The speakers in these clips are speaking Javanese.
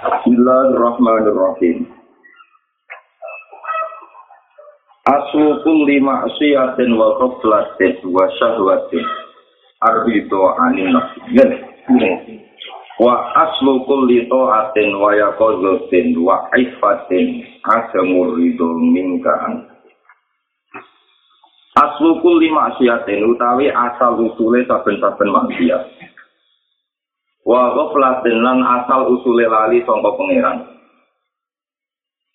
Bismillahirrahmanirrahim. Aslu kulli ma'siyatin wa qablatin wa syahwatin arbitu anin nafsi. Wa aslu kulli ta'atin wa yaqazatin wa ifatin asamur ridho minka Aslu kulli maksiatin utawi asal usule saben-saben maksiat. Wa ghaflatin lan asal usule lali sangka pangeran.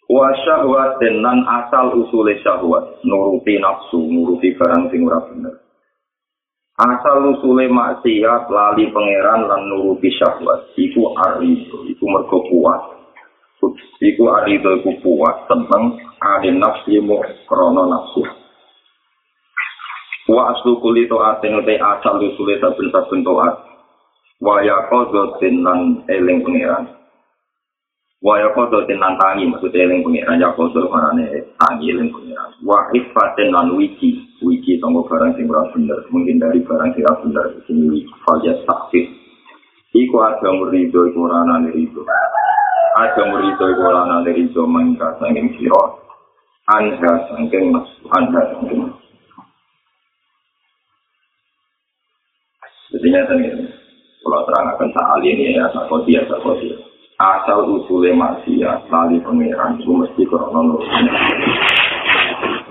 Wa syahwatin lan asal usule syahwat nuruti nafsu nuruti barang sing ora bener. Asal usule maksiat lali pangeran lan nuruti syahwat iku arido iku mergo kuat. Iku arido iku kuat tentang ane nafsu mu krono nafsu. Wa aslu kulito aten asal usule saben-saben toat waya kodo lan eling pengiran. Waya kodo lan tangi maksudnya eling pengiran. Ya kodo marane tangi eling pengiran. Wa ifatin lan wiki wiki tonggo barang sing ora bener. Mungkin dari barang sing ora bener sing falja sakit iku ada murido iku ora nane rido ada murido iku ora nane rido mangka sanging sira. Anda sangking mas anda sangking Jadi nyata nih, kalau terang akan saat ini ya sakoti ya sakoti asal usulnya maksiat lali pangeran itu mesti kurang nurutin.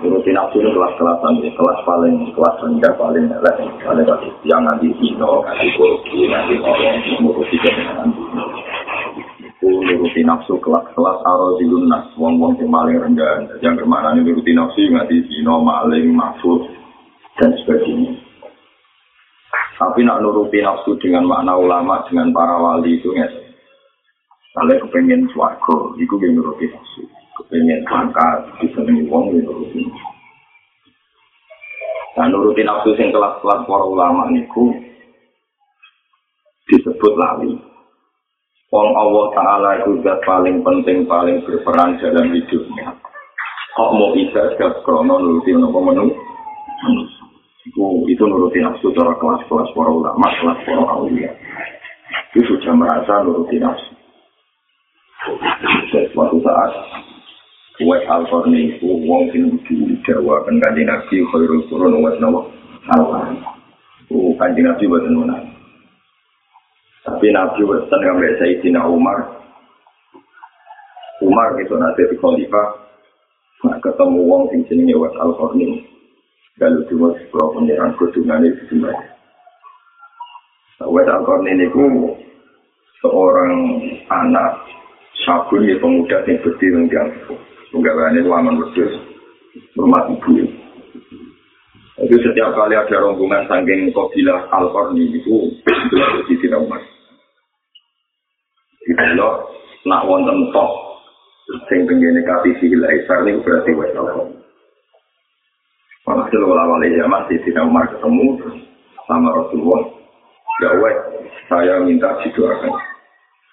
Nurutin nafsu ini kelas-kelasan ya kelas paling kelas rendah paling elek. Paling kasih yang nanti sino kasih korupsi nanti orang nuruti kebenaran itu nuruti nafsu kelas-kelas aro di lunas wong-wong yang paling rendah. Yang ke mana nuruti nafsu nanti sino maling mafud dan sebagainya Tapi nak nuruti nafsu dengan makna ulama, dengan para wali itu ya. Kalau kepengen suarga, itu yang nuruti nafsu. Kepengen pangkat, bisa wong yang nuruti nafsu. Nah, nuruti nafsu yang kelas-kelas para ulama itu disebut lali. Wong Allah Ta'ala itu zat paling penting, paling berperan dalam hidupnya. Kok mau bisa setiap krono nuruti nopo menu? Iku itu nuruti nafsu cara kelas-kelas para ulama, kelas para awliya. Itu sudah merasa nuruti nafsu. Suatu saat, Uwais Al-Qarni itu wong sing di Jawa kan kanji Nabi khairul qurun Uwais Nawa Al-Qarni. Itu kanji Nabi buat menang. Tapi Nabi Weston ngambil Sayyidina Umar. Umar itu nanti di Khalifah. Ketemu wong sing jenenge Uwais Al-Qarni. Kalau cuma sebuah pengiran kudungan itu cuma Wes Alkor ini ku seorang anak sabun ya pemuda yang berdiri yang diangkut. Penggawaannya itu aman berdiri rumah ibu. Itu setiap kali ada rombongan saking kobilah Alkor ini itu itu di tidak umat. Di belok nak wonten tok sing penggene kati sihilai sarni berarti Wes Alkor. Walhasil wala-wala zaman di Sina Umar ketemu sama Rasulullah. Ya weh, saya minta didoakan.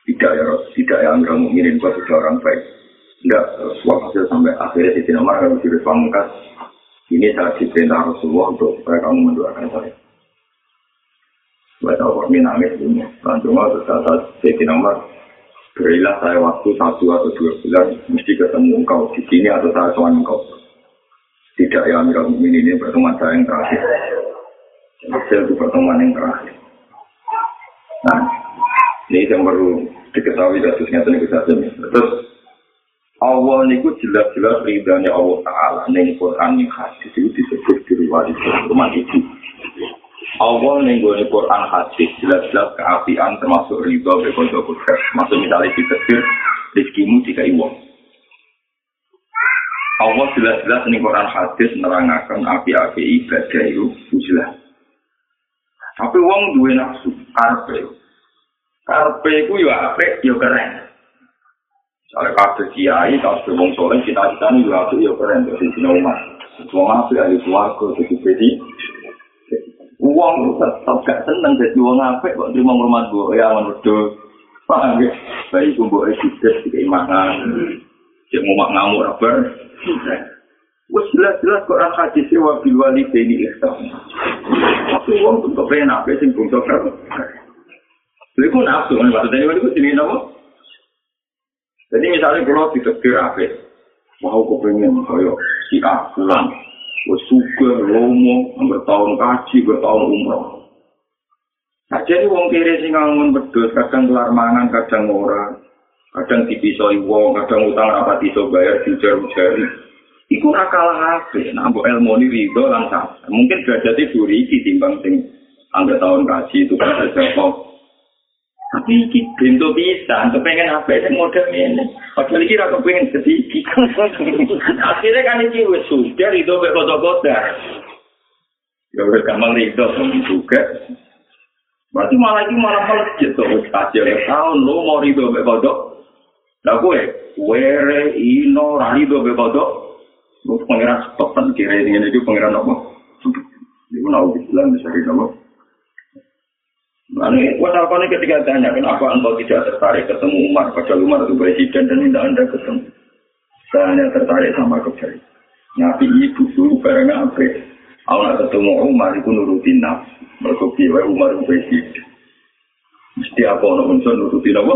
Tidak ya Rasul, tidak ya Amir Mukminin buat orang baik. Enggak, walhasil sampai akhirnya di Sina Umar kami diri. Ini saya diperintah Rasulullah untuk supaya kamu mendoakan saya. Saya tahu kami nangis dunia. Langsung terus kata Sayyidina Umar, berilah saya waktu satu atau dua bulan, mesti ketemu engkau di sini atau saya soal engkau. Tidak ya Amirul Mukminin ini pertemuan saya yang terakhir. Hasil itu pertemuan yang terakhir. Nah, ini yang perlu diketahui kasusnya itu saja. Terus Allah ini jelas-jelas ridhanya Allah Ta'ala ini Quran yang hadis itu disebut di riwayat rumah itu. Allah ini Quran hadis jelas-jelas keapian termasuk ridho berkontrol kudus. Maksud misalnya kita rizkimu jika iwang. Allah jelas-jelas ning Quran hadis nerangaken api-api ibadah itu jelas. Tapi wong duwe nafsu karpe. Karpe ku yo apik yo keren. Soale kabeh kiai kabeh wong soleh cita-cita ni yo apik yo keren dadi dina umat. Wong apik ahli swarga dadi pedi. Wong tetep gak seneng dadi wong apik kok terima hormat bu ya menurut Paham ya? Baik kumbu esidus di keimanan. Cek mau ngamuk apa? Wes jelas-jelas Quran hadis e wa bil walidaini ihsan. Tapi wong untuk penak wis sing bungsu karo. Lha iku nafsu kan maksudnya iku jenenge napa? Jadi misalnya kalau ditegur apa, mau kepengen kaya si A pulang, gue suka lomo, bertahun kaji, bertahun umroh. Nah, jadi wong kiri sing ngangun bedus, kadang kelar mangan, kadang ora, kadang dipisoi wong, kadang utang rapat iso bayar diujar-ujari. Iku ora kalah ape, nah mbok ilmu ni rido lan Mungkin derajatnya duri iki timbang sing angga tahun kaji itu kan ada Tapi iki bento bisa, kepengen apa sih model ini. Padahal iki ra kepengen sedikit. Akhirnya kan iki wis sudah itu mek kota-kota. Ya udah gampang itu juga. Berarti malah iki malah melejit tuh wis aja tahun lo mau rido mek kota. Lah kowe were ino ra rido mek kota. Lu pengiran stopan kira ini itu pengiran apa? Iku nau bilang bisa rido Lalu, apa nih ketika tanya, kenapa engkau tidak tertarik ketemu Umar? Padahal Umar itu presiden dan minta anda ketemu. Saya hanya tertarik sama kebaikan. Nabi ibu dulu bareng apa? Aku ketemu Umar, itu nurutin nafsu. Mereka biwa Umar itu presiden. Mesti apa orang unsur nurutin apa?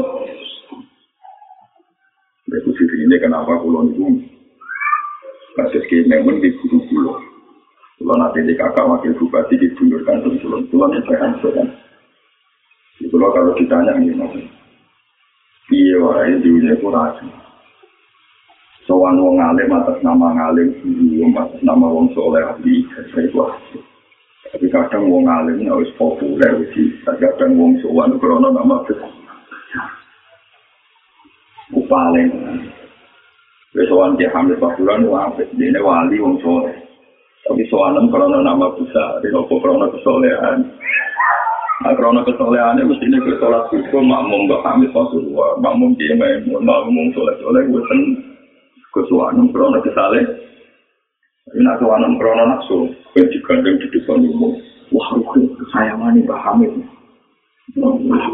Itu sih ini kenapa pulau itu kasus memang di guru pulau. Kalau nanti di kakak wakil bupati dibundurkan ke pulau, pulau ini saya Itu loh kalau ditanya ini mas. Iya wae dunia kurasi. Sowan wong alim atas nama ngalim, belum atas nama wong soleh ahli, saya kuasi. Tapi kadang wong alim harus populer sih. Kadang wong sowan krono nama besar. Upaling. Sowan dia hamil pasulan wapit, dia wali wong soleh. Tapi sowanem krono nama besar, di nopo krono kesolehan. Nah, karena kesolehan itu mesti ini sholat subuh, makmum gak kami Rasulullah, makmum dia main, makmum sholat sholat, gue sen kesuanum karena kesale. Tapi nak kesuanum karena nafsu, gue digandeng di depan umum. Wah, gue kesayangan nih Mbak Hamid.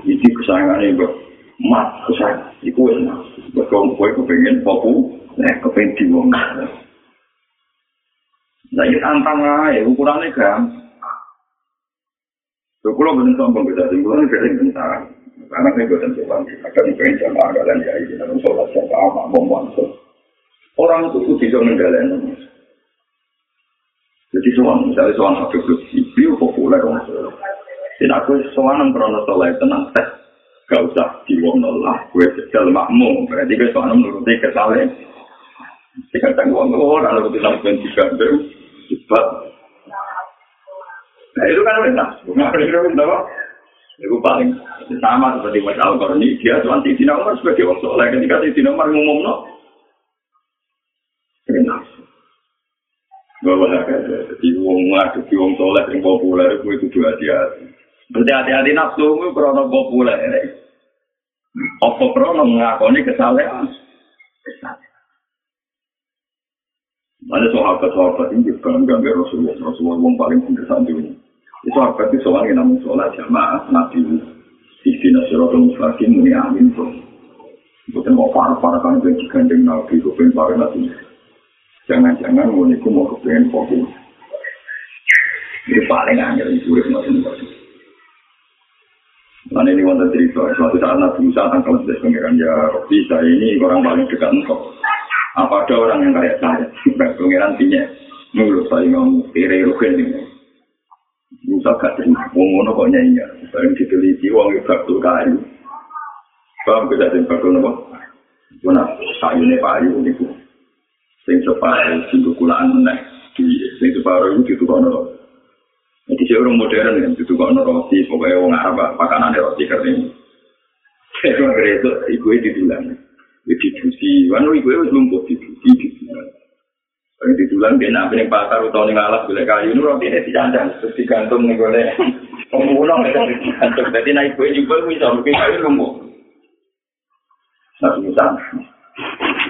Ini kesayangan Mbak Mat, kesayangan. Iku enak. Betul, gue kepengen fokus, eh, kepengen diwong. Nah, ini tantang aja, ukurannya gampang. So, kalau benar sombong beda sih, kalau sering bentar, karena saya bukan sombong, akan pengen jamaah kalian ya ini dalam sholat jamaah makmum langsung. Orang itu tuh bisa menggalain. Jadi soal misalnya soal satu grup itu populer orang. Dan aku soal nang krono sholat tenang teh, gak usah diwong lah, gue sejal makmum, berarti gue soal nuruti kesalahan. Jika tanggung orang lalu dilakukan tiga cepat Nah itu kan enak. Nggak apa? Itu paling sama seperti Mas Al Qarni. Dia tuan Tidina Umar sebagai orang soleh. Ketika Tidina Umar ngomong no, enak. Bahwa jadi wong ngadepi wong soleh yang populer itu dua hati-hati. Berarti hati-hati nafsu itu krono populer. Apa krono mengakoni kesalahan? Kesalahan. Ada sahabat-sahabat ini bangga Rasulullah. Rasulullah yang paling pintar saat ini. Itu apa itu soalnya namun sholat jamaah Nabi Ikhtina Suratul Mustaqim ini amin. Bukan mau parah-parah kan itu digandeng Nabi, kepengen parah Nabi. Jangan-jangan itu mau kepengen fokus. Itu paling angel itu urip macam Nah ini wonten cerita, suatu saat Nabi Musa tangkal sedes pengiran ya Robi saya ini orang paling dekat engkau. Apa ada orang yang kayak saya? Pengiran tinya, menurut saya ngomong kiri rugen ini. Musa gak terima, wong ngono kok nyanyi. Bareng diteliti wong itu bakul kayu. Paham kita sing bakul nopo? Mana kayu ne payu niku. Sing separuh sing kulaan meneh. Sing separuh itu ditukokno. Jadi saya orang modern yang ditukokno roti, pokoknya wong Arab makanan roti kering. Saya kira itu ibu itu dibilang. Jadi dibusi, wanu ibu itu lumpuh dibusi, dibusi. Kalau di tulang dia nabi nih pasar atau nih ngalah boleh kayu ini roti ini dicandang terus digantung nih boleh. Pemulung itu digantung. Jadi naik gue juga bisa mungkin kayu lumpuh. Nabi Musa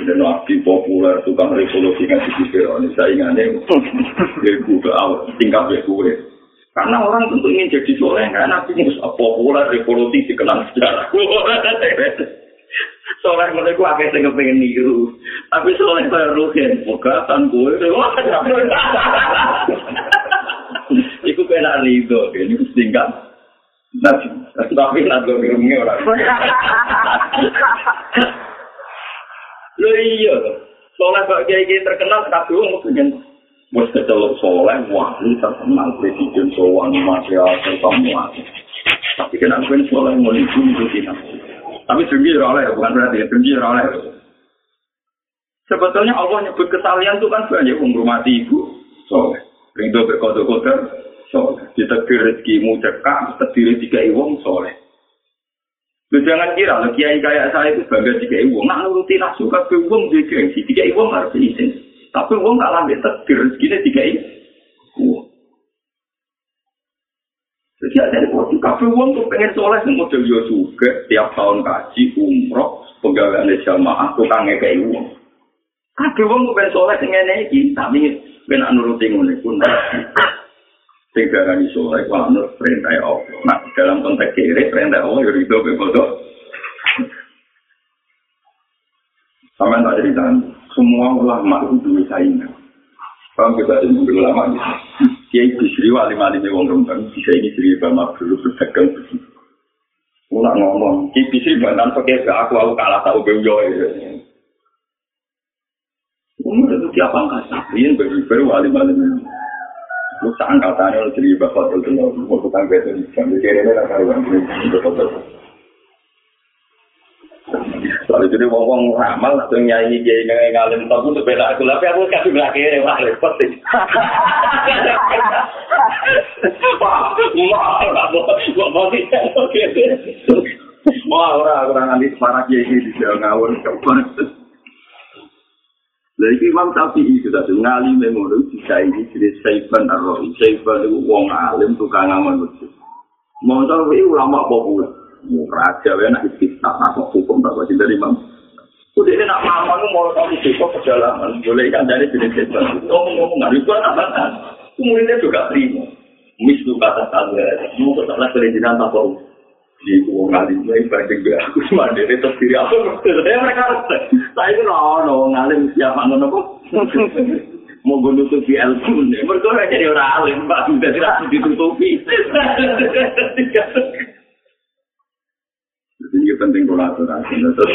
dan nabi populer tukang revolusi kan di Fir'aun saingannya. Dia gue awal tingkat gue karena orang tentu ingin jadi soleh karena nabi Musa populer revolusi dikenal sejarah soleh ku akeh sing kepengin niru. Tapi soleh kaya ruhen, pegatan kowe. Iku kena rido, ini tinggal. Tapi tapi lo ngirungi orang. iya. Soleh kok kiai-kiai terkenal kabeh wong pengen wis kecelok soleh wali terkenal presiden sowan material semua. Tapi kenapa kan soleh mau itu kita. Tapi dengki oleh bukan berarti dengki oleh. Sebetulnya Allah nyebut kesalian itu kan banyak menghormati ibu soleh. Rindu berkotor-kotor soleh. Ditegir rezekimu cekak, terdiri tiga iwong soleh. Lu jangan kira, lu kiai kayak saya itu bangga tiga iwong. Nah, nuruti nafsu ke iwong gengsi. Tiga iwong harus izin. Tapi iwong gak lambat terdiri rezekinya tiga iwong. Jadi ada di kafe uang tuh pengen soleh model yo juga, tiap tahun kaji, umroh, pegawai jamaah, tukangnya kayak uang. Kafe uang tuh pengen soleh yang ini, tapi ben nuruti ngono pun sing darani soleh ku anut perintah Allah. Nah, dalam konteks kiri perintah Allah yo itu bodoh. Sama tak cerita, semua ulama itu saingan. Kalau kita ini ulama gitu. Kiai Bisri wali mali wong rembang bisa ini cerita bama dulu berdagang begitu. Mulak ngomong, Kiai Bisri bantan pakai aku aku kalah tahu benjoy. Umur itu tiap angkatan, ini baru wali mali Lu seangkatannya lu jadi bapak itu lo mau tukang betul kiri ini lah karuan ini betul Soalnya jadi ngomong ramal atau nyanyi jadi nyanyi ngalim tahu untuk beda aku tapi aku kasih belakang ini wah repot sih. Wah, wah, wah, wah, oke. Wah, orang orang nanti semarang jadi di ngawur kapan. Lagi Imam Syafi'i itu tadi ngalim memori bisa ini jadi Saiban Arrohi. Saiban itu wong alim tukang ngamal masjid. Mau tahu ini ulama populer. Mau raja, ya nak istiqah, nak hukum tak wajib dari Imam. Udah nak mama itu mau tahu besok perjalanan. Boleh kan dari jenis Saiban. Ngomong-ngomong, itu anak-anak. Kemudian juga terima. Mis itu kata tanda. Mau ketemu kelejinan tak tahu. di uang ngalim lagi banding gue aku cuma dari diri aku saya mereka saya itu no ngalim siapa ngono kok mau gue nutupi nih mereka udah jadi orang alim pak sudah tidak ditutupi ini penting kolaborasi terus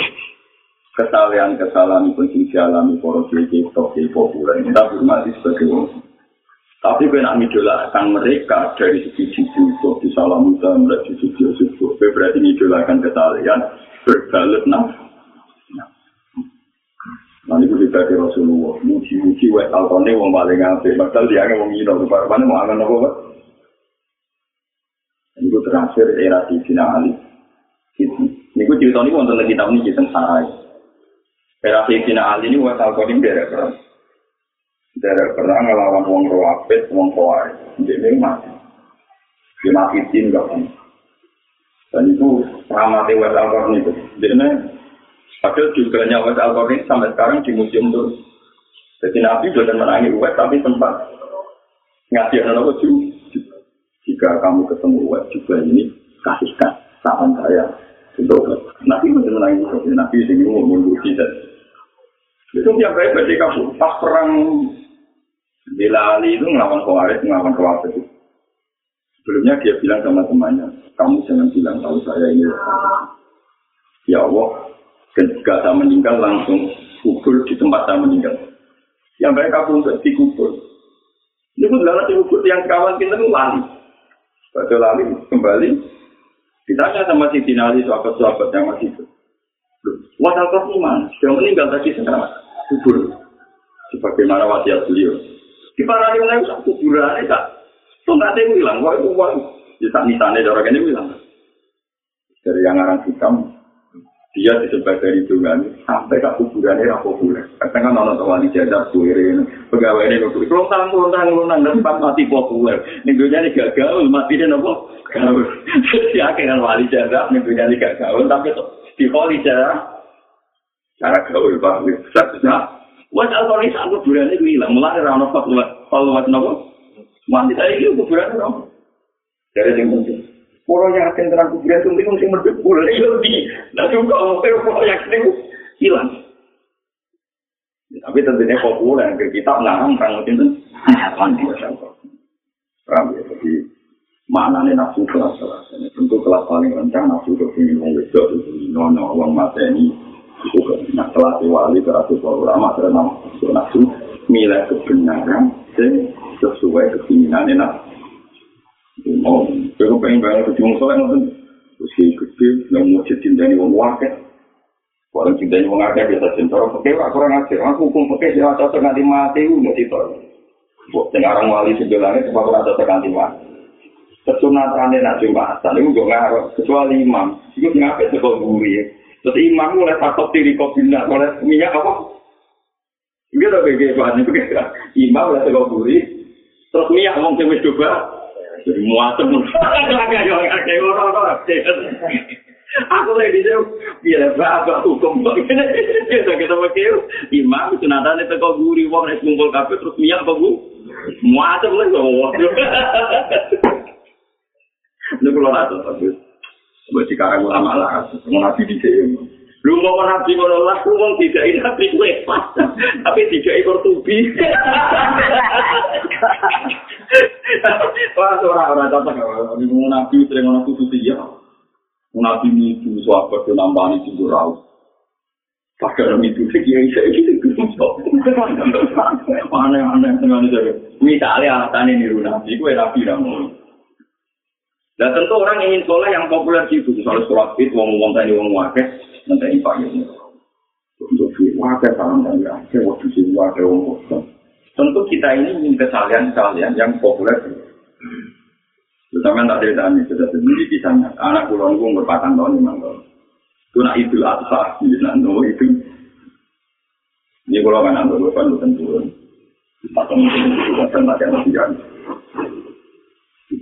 kesalahan kesalahan pun sing dialami para kiai kiai populer kita hormati sebagai orang Tapi gue nak ngidolakan mereka dari segi sisi itu di salam muda mereka di sisi itu gue berarti ngidolakan kesalahan berbalut nah. Nanti gue dibagi Rasulullah, muji-muji wet alkone wong paling ngapain, padahal dia nggak mau ngino, rupanya mau angan apa pak? Ini gue terakhir era di Ali. Ini cerita ini untuk lagi tahun ini kita sarai. Era di Sina Ali ini wet alkone beda kan? dari perang ngelawan wong rawapit, wong kawai, dia mati. Dia mati tim gak pun. Dan itu ramati West Alcorn itu. Dia ini, padahal juga West Alcorn ini sampai sekarang di museum terus. Jadi Nabi sudah menangi West, tapi sempat ngasih anak juga. Jika kamu ketemu West juga ini, kasihkan saran saya. Nabi sudah menangi West. Nabi mau mundur tidak. Itu yang baik berarti kamu pas perang Bila Ali itu ngelawan Khawarij, ngelawan Khawarij. Sebelumnya dia bilang sama temannya, kamu jangan bilang tahu saya ini. Ya Allah, ketika saya meninggal langsung kubur di tempat saya meninggal. Yang baik aku untuk dikubur. Ini pun adalah dikubur yang kawan kita itu lali. Pada lali kembali, ditanya sama si Dinali, sahabat-sahabat yang masih itu. Wasal kau mana? Sudah meninggal tadi sekarang kubur. Sebagaimana wasiat beliau. Di para usah kuburan ini tak. Tuh nggak ada yang bilang, wah itu uang. Di saat misalnya orang ini bilang. Dari yang orang hitam, dia disebut dari dungan sampai ke kuburan ini populer. Kadang kan orang tua di kuirin, pegawai ini nutup. Kalau tangan, kalau tangan, kalau tangan, depan mati populer. Minggunya ini gak gaul, mati dia nopo gaul. Jadi akhirnya wali jadar, minggunya ini gak gaul, tapi di wali jadar, cara gaul, Pak. Satu-satu. Wes alkoholis aku kuburan itu hilang, mulai rano fatwa, fatwa nopo. Mandi tadi itu kuburan nopo. Dari yang Kalau yakin terang kuburan itu mungkin mesti merdek boleh lebih. Nah juga kalau kalau yakin itu hilang. Tapi tentunya populer ke kita melarang perang itu. Mandi Paham ya, jadi mana nih nafsu kelas kelas ini tentu kelas paling rendah nafsu ke sini mau itu nono uang mata ini Nah, kelas wali terakhir ulama terkenal nafsu milih kebenaran dan sesuai keinginan enak. Mau, kalau pengen banget kecil soalnya nonton, usia gede, nggak mau jadi dari wong wakil. Kalau cinta wong wakil biasa cinta, oke, aku kurang ajar. Aku hukum oke, dia cocok nanti mati, udah cinta. Buat sekarang wali sebelahnya, sebab aku cocok nanti mati. Kesunatannya nak jumatan, itu gak ngaruh. Kecuali imam, itu ngapain sekolah guri Terus imam mulai takut diri kopinya, mulai minyak apa? Ini udah bagaimana bahannya begitu. Imam mulai sekolah buri, terus minyak ngomong sih wis coba. Muatem. Aku lagi di sini, biar apa hukum kita kita pakai imam itu nanti teko guri, wong nek ngumpul kafe terus minyak apa bu? Muatem lah kok. Lu kalau rasa tapi Buat sekarang ulama lah, mau nabi di sini. Lu mau nabi ngono lah, lu mau tidak ini nabi gue tapi tidak ikut tubi. Wah, orang orang cocok kalau mau nabi sering ngono tuh ya. Nabi itu suatu penambahan itu jurau. Pakai orang itu sih kiai saya gitu Aneh-aneh dengan itu. Misalnya alasannya niru nabi, gue nabi namun. Dan tentu orang ingin soleh yang populer gitu, misalnya sholat itu, wong wong tadi wong wakil, nanti ini pak Untuk di wakil salam dan wakil, waktu di wakil wong wakil. Tentu kita ini ingin kesalian-kesalian yang populer. Terutama tak ada tanya, sudah sendiri di sana. Anak pulau itu berpatang tahun, lima tahun. Itu nak itu atau di sana, itu. Ini kalau kan anda lupa, itu tentu. Patang itu, itu kan tak ada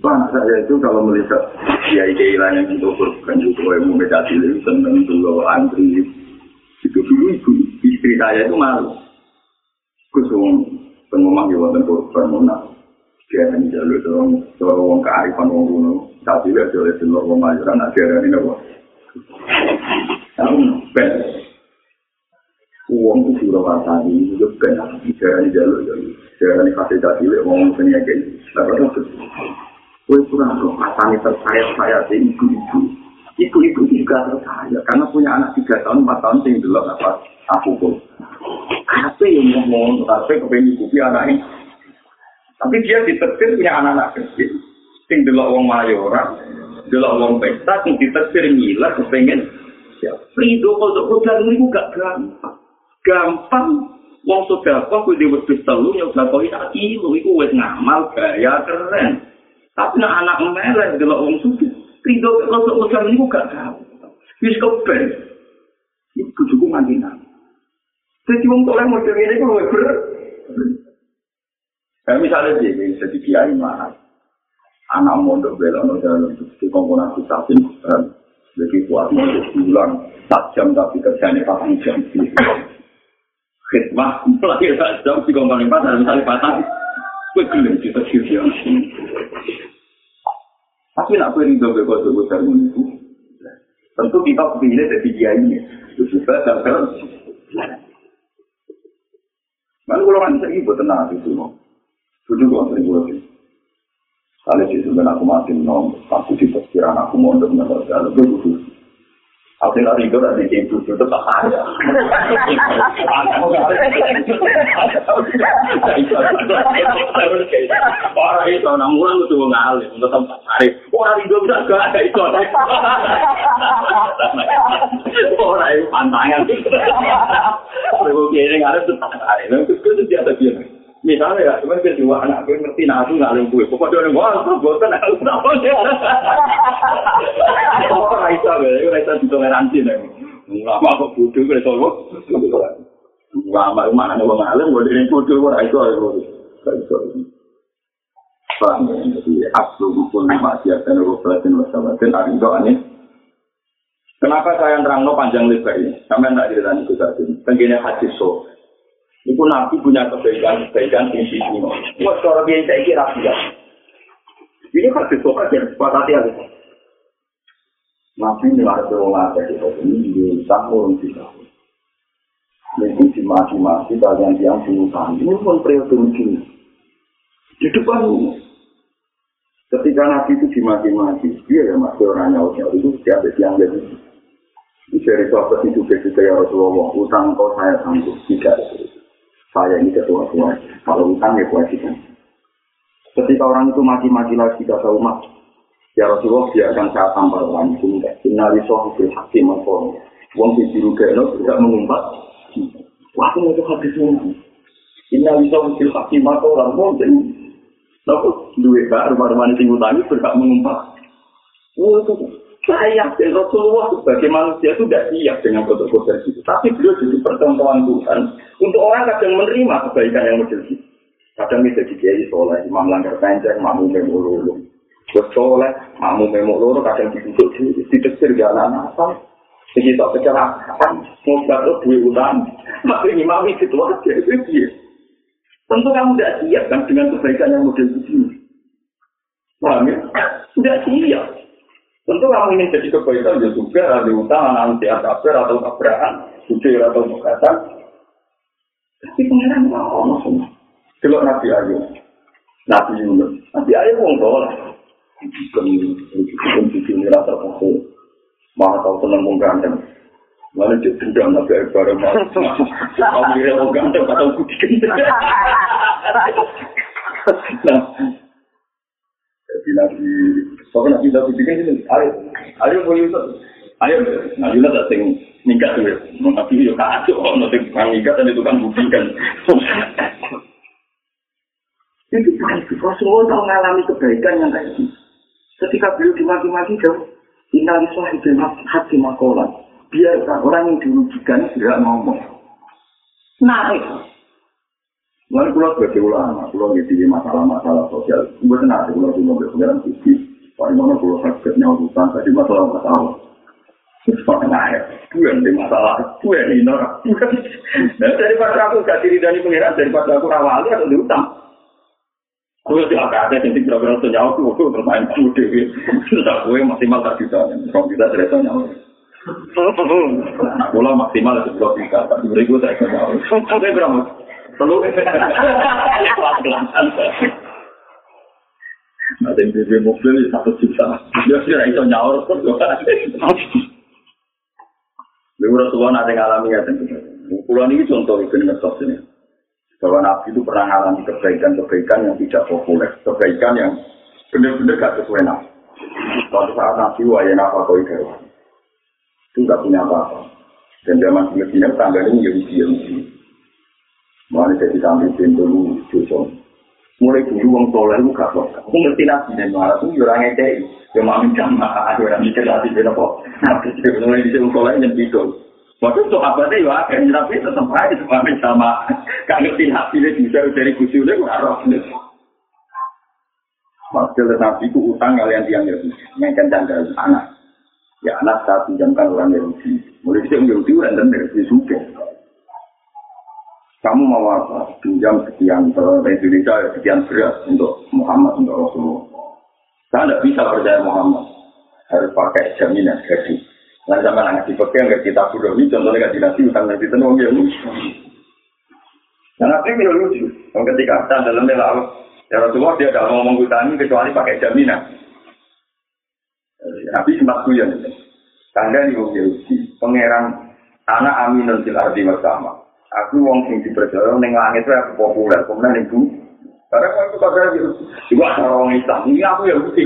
Bang, saya itu kalau melihat kiai kiai lain yang itu bukan itu yang memedasi itu tentang dulu antri itu dulu ibu istri saya itu malu. Kusung pengomong ya wonten korban mana dia hanya jalur dorong dorong wong kearifan wong kuno. Tapi lihat oleh telur wong majuran nak dia ini nopo. Tahu ben. Uang itu sudah wasani itu ben. Dia hanya jalur jalur dia hanya fasilitasi wong penyakit. Lalu Kue kurang loh, matanya tersayat saya di ibu-ibu. Ibu-ibu juga tersayat, karena punya anak tiga tahun, empat tahun, sing dulu apa? Aku pun. Kape yang ngomong, kape kepengen ibu anaknya. Tapi dia ditetir punya anak-anak kecil. Sing dulu orang mayoran, dulu orang pesta, sing ditetir ngiler, kepengen. Ya, Frido, kalau kodar ini gak gampang. Gampang, Wong sudah kok kuwi wedhus telu nyoba kok tak kilo iku wis ngamal gaya keren. Tapi nak anak melek delok wong sugih, rido kok kok kok niku gak tau. Wis kepen. Iku cukup mandi nang. Jadi wong tolong mau jadi ini kalau ber. Kayak misalnya dia bisa di kiai mana, anak mondok bela no dalam di komponasi sasin, jadi kuat mau bulan tak jam tapi kerjanya patang jam. Khidmah mulai tak jam di komponasi patang misalnya patang. Gue gelem kita kiri Tapi nak beri dobe kode besar itu, tentu kita pilih dari dia ini. Itu juga dan Mana kalau kan saya ibu tenang itu, tujuh gua sering gua sih. Kali sih sebenarnya aku masih nom, aku sih perkiraan aku mau untuk saya lebih Aku nggak rindu dari ibu itu tetap ada. Orang itu orang mulang itu ngalih untuk tempat hari. Orang rindu bisa gak ada itu. Orang pantangan. Kalau gini ngalih itu tempat. Terus itu dia ada bilang. Misalnya ya, cuma kedua anak gue ngerti aku nggak ada gue. Pokoknya dia ngomong, gue kan aku tahu dia. Oh, Raisa, gue Raisa di toleransi nih. Lama kok bodoh gue tahu. Lama mana nih bang Alim, gue dari bodoh gue Raisa, gue Raisa. Paham ya, jadi asal hukum maksiat dan rukulatin wasabatin, arindo aneh. Kenapa saya nerang panjang lebar ini? Sampai nggak dirilan itu tadi. Tenggine hadis so. Iku nabi punya kebaikan-kebaikan di sini. Wah, cara dia saya kira dia. Ini kan sesuatu yang sepatati ada. Nabi nilai berolahraga ada di sini di sahur di sahur. Mungkin di mati-mati kalian yang bunuh Ini pun periode begini. Di depan Ketika Nabi itu dimati-mati, dia ya masih orang nyawa itu dia ada yang jadi. dari sahabat itu juga ya Rasulullah, utang kau saya sanggup tidak. Saya ini ketua tua. Kalau utang ya kewajiban. Ketika orang itu mati-mati lagi kata umat, ya Rasulullah biarkan saya tampar orang itu enggak. Innali sohibul hakim al Wong di biru keno tidak mengumpat. Wah, itu habis ngomong. Innali sohibul hakim al-Quran. Mungkin. Tapi duit baru baru mana tinggal berkak mengumpat. Wah, Saya yakin Rasulullah sebagai manusia itu tidak siap dengan kode-kode itu. Tapi beliau jadi percontohan Tuhan untuk orang kadang menerima kebaikan yang model itu. Kadang bisa dikiai soleh, imam langgar panjang, mamu memu lulu. Buat soleh, lulu, kadang ditutup di diteksir jalan apa. Jadi tak kecelakaan, mau jatuh duit utang. Maka imam itu aja, itu dia. Tentu kamu tidak siap kan dengan kebaikan yang model itu. Paham ya? Tidak siap. Tentu kamu ingin jadi kebaikan ya juga ada utang nanti kafir atau tabrakan, jujur atau mengatakan. Tapi pengiran mau semua. Kalau Nabi Ayub, Nabi Yunus, Nabi Ayub wong soleh. Bukan cucu ini rasa kasih. Mana tahu senang wong ganteng. Mana dia dendam Nabi Ayub bareng mau. Kamu kira wong ganteng atau putih. Nah, jadi Nabi Pokoknya nabi nabi bikin ini, ayo, ayo itu, ayo, nabi lah sing nikah tuh, nabi yo kacau, nanti tukang nikah dan tukang buktikan. Itu baik, Rasulullah tahu mengalami kebaikan yang kayak gitu. Ketika beliau dimaki-maki jauh, inali sahibin hati makolan. Biarkan orang yang dirugikan tidak ngomong. Naik. Mulai pulau sebagai ulama, pulau di masalah-masalah sosial. Gue kenal, pulau di mobil pengiran sisi. Paling mana kalau sakit nyawa hutan, tadi masalah masalah. Terus pakai air, gue yang masalah, gue yang norak. Nah, daripada aku gak diri dari pengiran, daripada aku rawali atau di hutan. Gue tidak ada yang tidak berapa nyawa, gue bermain kamu dewi. Sudah gue maksimal tak bisa, kalau kita cerita nyawa. Nah, bola maksimal itu dua tapi berapa? Telur. Beli mobil satu juta. Dia nyaur kok. Lalu Rasulullah nanti ngalami ya Pulau ini contoh itu ngesos ini. Bahwa Nabi itu pernah mengalami kebaikan-kebaikan yang tidak populer, kebaikan yang benar-benar gak sesuai Nabi. Suatu saat Nabi wayang apa kau itu itu nggak punya apa-apa. Dan zaman di Medina tangganya Yahudi Yahudi. Mulai jadi sambil pintu Joson. Mulai dulu wong soleh lu gak kok. Aku ngerti nabi dan marah tuh orang ngekei. Ya mami jamaah, ada orang mikir nabi dan apa. Nabi juga mulai di sini soleh yang gitu. Waktu itu sahabatnya ya akhirnya nabi tetap aja mami sama. Gak ngerti nabi dia bisa dari kusiulnya gue arah. Maksudnya nabi itu utang kalian tiang Yahudi. Yang canda anak. Ya anak saat pinjamkan orang Yahudi. Mulai di sini Yahudi orang dan dari suka. Kamu mau apa? Pinjam sekian ke Indonesia, sekian beras untuk Muhammad, untuk Rasulullah. Saya tidak bisa percaya Muhammad. Harus pakai jaminan gaji. Nah, sama anak dipegang ke kita sudah ini, contohnya gaji nasi, utang nasi tenung, ya lucu. Dan yang lucu? Ketika kita dalam laut, ya Rasulullah dia tidak mau ngomong utang kecuali pakai jaminan. Nabi sempat kuyon. Tanda ini pangeran anak aminun fil ardi bersama. Aku wong sing dipercaya ning langit aku populer kemudian ning bumi karena kalau itu kagak gitu juga ada orang Islam. Ini aku yang bukti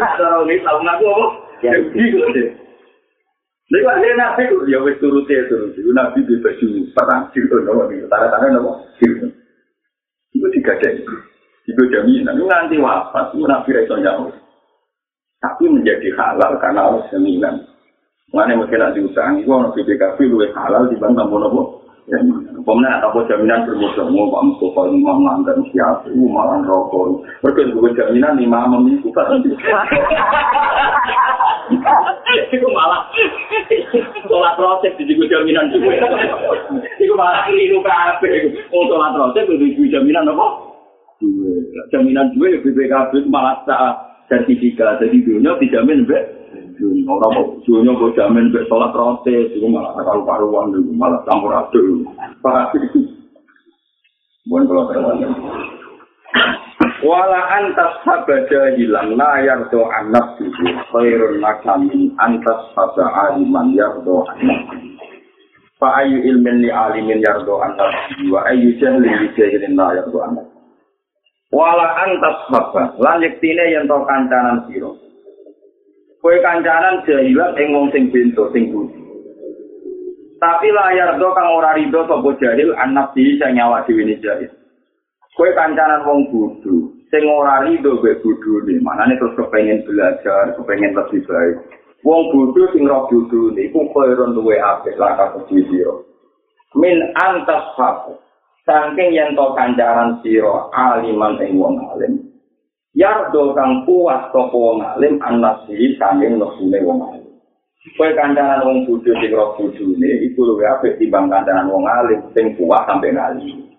ada orang Islam aku apa ya bukti Lalu akhirnya nabi? Itu ya wes turut ya turut nabi di baju perang situ nopo di tanda tanda nopo situ itu tiga jadi itu jaminan itu nanti wafat. Itu nabi itu jauh. Tapi menjadi halal karena Allah jaminan Mana mungkin nak diutang, itu orang BPKB lebih halal dibanding tamu nopo. Ya, pemenang atau jaminan bermusuh, mau Pak Mustafa lima melanggar siapa, itu malah rokok. Mereka juga jaminan lima memiku kan. Itu malah sholat proses di juga jaminan juga. Itu malah keliru kafe. Oh sholat proses itu jaminan apa? Jaminan ya BPKB malah sertifikat. Jadi dunia dijamin be. Ora kok dunya kok jamin mek salat rote, iku malah karo karuan iku malah campur aduk. Pak. Bukan kalau terlalu. wala antas habada hilang. La yardo anak suci khairun makamin antas haba aliman yardo anak fa ayu ilmin li alimin yardo anak suci wa ayu jahlin li jahilin la yardo anak wala antas haba lan yektine yen to kancanan sira kowe kancanan jahilan ing wong sing bento sing budi tapi layar do kang ora rido sapa jahil anak sih sing nyawa dhewe jahil Kue kancanan wong bodho, sing ora rido mbek bodhone, manane terus kepengin belajar, kepengin lebih baik. Wong bodho sing roh bodhone iku koyo duwe apik langkah kudu sira. Min antas hak. Saking yen to kancanan sira aliman ing wong alim. Yardo kang puas sapa wong alim anasi saking nafsune wong alim. Kue kancanan wong bodho sing roh bodhone iku luwih apik timbang kancanan wong alim sing puas sampe ngalim.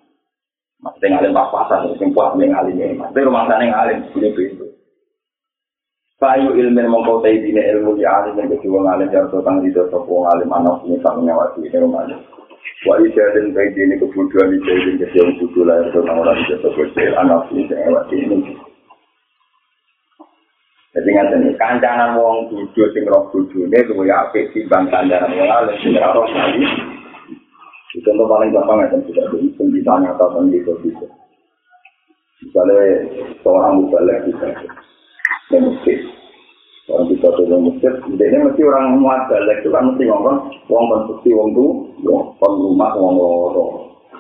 Maksudnya ngalim pas-pasan, sing kuat ning alim ini. Maksudnya rumah sana ngalim, ini itu. Kayu ilmu mongkau tayi dine ilmu di alim yang kedua ngalim yang tentang di dosa pun ngalim anak ini sama nyawati ini rumah ini. Wa ija dan tayi dine kebuduan ija dan kedua budu lahir tentang orang di dosa kecil anak ini yang nyawati ini. Jadi nggak ini kancanan wong budu sing roh budu ini tuh ya apik timbang kancanan wong alim sing roh ngalim. Contoh paling gampang ya, sudah dihitung ditanya atau gitu gitu. Misalnya seorang mubalek bisa di masjid, orang bisa di masjid, ini mesti orang muat balik itu kan mesti ngomong, uang konstruksi uang itu, uang rumah uang loro,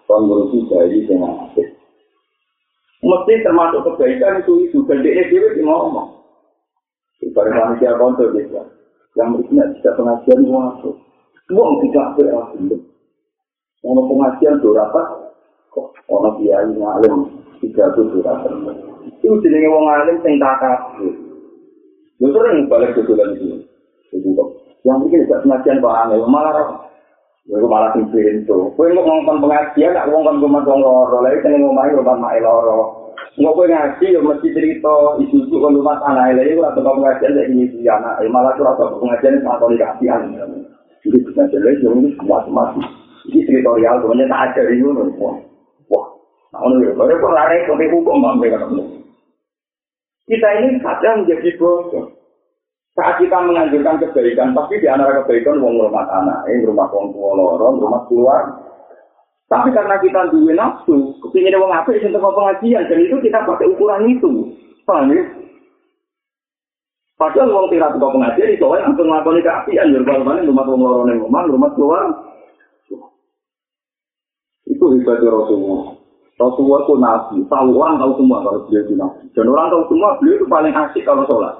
uang berusi dari dengan masjid. Mesti termasuk kebaikan itu itu, dan dia sendiri ngomong. Ibarat manusia kontor bisa, yang berikutnya tidak pengajian itu, uang tidak berhasil. Ono pengajian do rapat, kok kiai ngalim tiga tuh do rapat. Itu jenenge wong alim sing takabur. Lho sering balik ke bulan itu. Itu kok. Yang mungkin tidak pengajian Pak Angel, malah Lalu malah pintu. Kowe kok ngomong pengajian, nak ngomong rumah wong loro, lha iki ning omahe rumah mak loro. Kowe ngaji, yo mesti cerita isu-isu kon rumah tanah lha iku atau pengajian lek ini anak, malah ora pengajian sama komunikasian. Jadi pengajian lek yo semua-semua. Ini teritorial, sebenarnya tak ada di mana. Wah, wah. Nah, ini kalau kok lari ke hukum, mampu Kita ini kadang menjadi bosok. Saat kita menganjurkan kebaikan, pasti di antara kebaikan wong rumah anak, ini rumah wong tua lorong, rumah keluar. Tapi karena kita duwe nafsu, kepingin wong apa itu untuk pengajian, dan itu kita pakai ukuran itu. Paham ya? Padahal wong tidak suka pengajian, itu orang langsung melakukan keapian, rumah rumah wong lorong, rumah rumah keluar. Itu hebatnya Rasulullah. Rasulullah itu nabi. Tahu orang tahu semua kalau beliau itu nabi. Dan orang tahu semua beliau itu paling asik kalau sholat.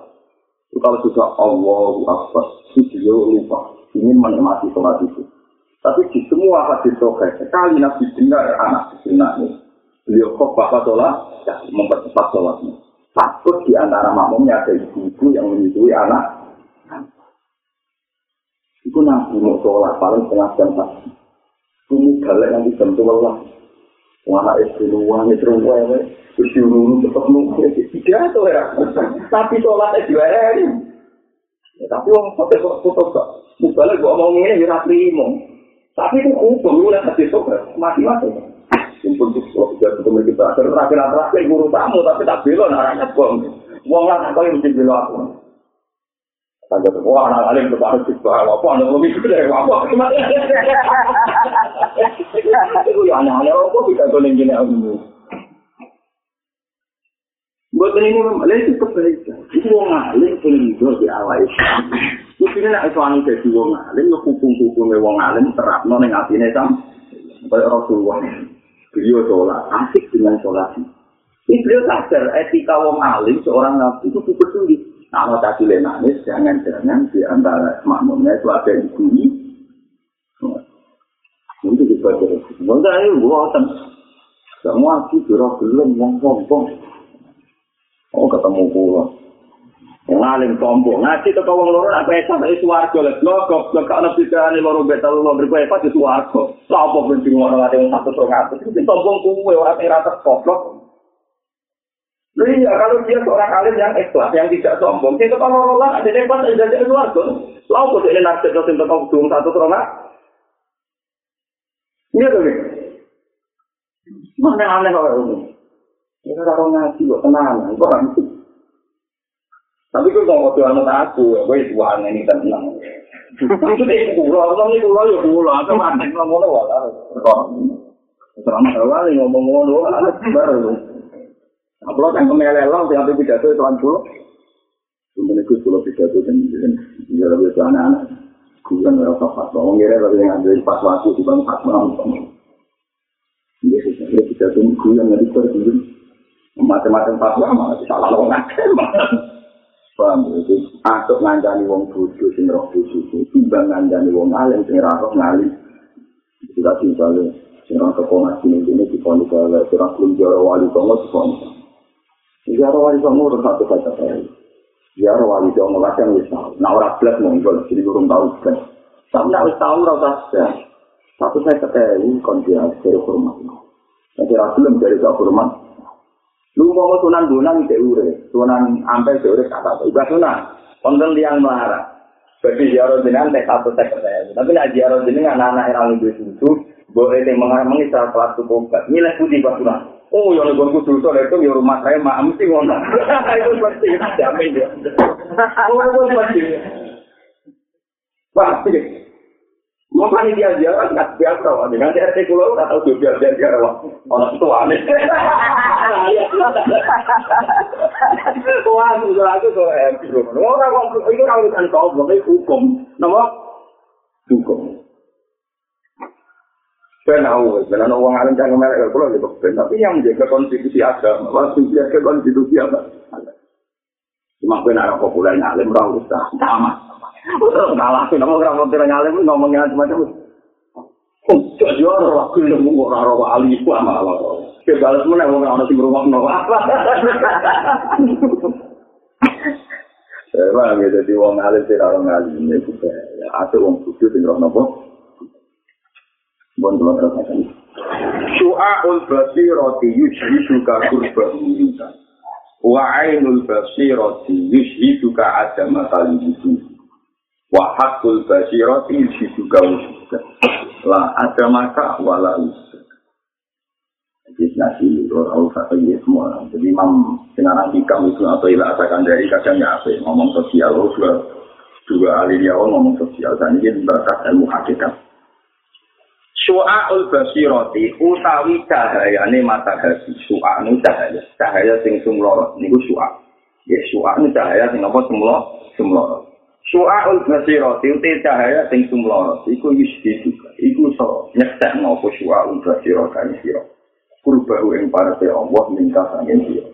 Itu kalau sudah Allahu Akbar, beliau lupa. Ingin menikmati sholat itu. Tapi di semua hadis sokai, sekali nabi dengar anak ini. Beliau kok bapak sholat, ya mempercepat sholatnya. Takut di antara makmumnya ada ibu-ibu yang menyusui anak. Itu nabi mau sholat paling setengah jam pagi. Ini galak nanti jam tua lah. Wah, itu luang, itu luang, itu diurung, tetap nunggu. Tidak itu ya. Tapi sholatnya diwari. Ya, tapi orang sampai kok foto gak. Misalnya gue ngomong ini, ya rapi Tapi itu hukum, lu lihat hati sobat. Mati-mati. Simpul tuh, sudah ketemu kita. Terakhir-terakhir guru tamu, tapi tak belon, arahnya bom. Wong lah, apa yang mesti belon aku. Ada wah anak alim tuh harus dibawa apa anak lebih gede apa gimana? Itu ya anak anak apa bisa tuh nih gini aku. Buat ini memang itu kebaikan. Itu wong alim pun itu di awal itu. Mungkin nak itu anu jadi wong alim, hukum hukum wong alim terap nol yang hati nesam. Kayak Rasulullah. Beliau sholat asik dengan sholat. Ini beliau sadar etika wong alim seorang nabi itu super sulit. Kalau tadi le nangis, jangan-jangan di antara makmumnya itu ada yang bunyi. Itu juga terus. Enggak, ini buatan. Semua sih jurah belum sombong. Oh, ketemu pulang. Yang ngalim sombong. Ngaji ke kawang loro, apa ya sampai suarga. Logok, logok, anak bisa ini loro betal, loro berkuah, apa di suarga. Lapa benci ngomong ada yang satu satu. Itu sombong kuwe, orang yang rata koplok. Iya, kalau dia seorang alim yang ikhlas, yang tidak sombong, itu kalau Allah ada hebat, ada jadi luar tuh. Lalu kok ini nasib dosen tentang dua satu terona? Iya tuh, mana aneh kalau ini? Ini kalau ngaji kok tenang, kok ngaji. Tapi kok mau waktu anak aku, gue itu aneh ini tenang. Itu deh pulau, orang ini pulau ya pulau, atau mati ngomong walau. Selama awal ngomong ngono, anak baru. Apa kan kemelelang, tiap pidato itu kan pulau. Kemudian itu pulau pidato dan dia lebih ke anak-anak. Kuyan merasa fatwa, orang kira lebih ngambil pas waktu di bang fatwa. Ini sih, pidato kuyan nggak dipercaya. macam-macam fatwa malah salah lo asuk ngancani wong bodoh sing roh bodoh timbang ngancani wong alim sing ra roh ngali itu tak misalnya sing ra teko ngaji ning kene di pondok kala sira jaro wali songo pondok jaro wali songo ora satu kata saya. Jaro wali songo macam wis tau. Nah ora plus monggo jadi urung tau kan nek wis tau ora usah satu saya ketemu kon dia hormat nanti ra belum dari hormat Lu mau sunan bonang cek ure, sunan ampe cek ure kata apa? Ibadah sunan, konten tiang melara. Bagi ziarah jenengan teh satu teh kata Tapi nak ziarah jenengan anak-anak yang lebih susu, boleh teh mengarang mengisah kelas tuh obat. Nilai putih pas sunan. Oh, yang gue kudu itu itu di rumah saya mak mesti ngono. Itu pasti jamin ya. Oh, itu pasti. Pasti. Mau dia ziarah nggak biasa, dengan RT pulau atau juga biasa ziarah orang tua aneh. Orang orang itu wong alim jangan merek kalau lebih ben, tapi yang menjaga konstitusi agama, waktu menjaga konstitusi apa? Cuma ben ana populer alim ora usah, sama. Kalah sih, nama orang populer alim ngomongnya macam-macam. Oh, jadi orang wakil yang mau orang wali itu malah. Oke, balas mana mau nggak sing rumah mau apa? Bang, ya jadi wong alim sih orang alim ini juga. Ya, ada suci sing roh nopo. Bon tuh terus aja. Su'aul basirati yushhiduka kurba minka. Wa ainul basirati yushhiduka adama talibudu. Wa haqqul basirati yushhiduka wujuda. La adamaka wala usuda. Jadi nasi orang usah ya semua. Jadi imam dengan hikam itu atau ilah asakan dari kadang ya apa ngomong sosial juga juga ahli dia ngomong sosial dan ini bakat ilmu hakikat. Su'aul basiroti utawi cahayane mata hati. Su'anu cahaya. Cahaya sing sumlorot. Niku su'a. Ya su'anu cahaya sing apa sumlorot. Sumlorot. Su'aul basiroti uti cahaya sing sumlorot. Iku yusdi juga. Iku so nyektek nopo su'aul basirotani kurbahu ing parate Allah minta sangin dia.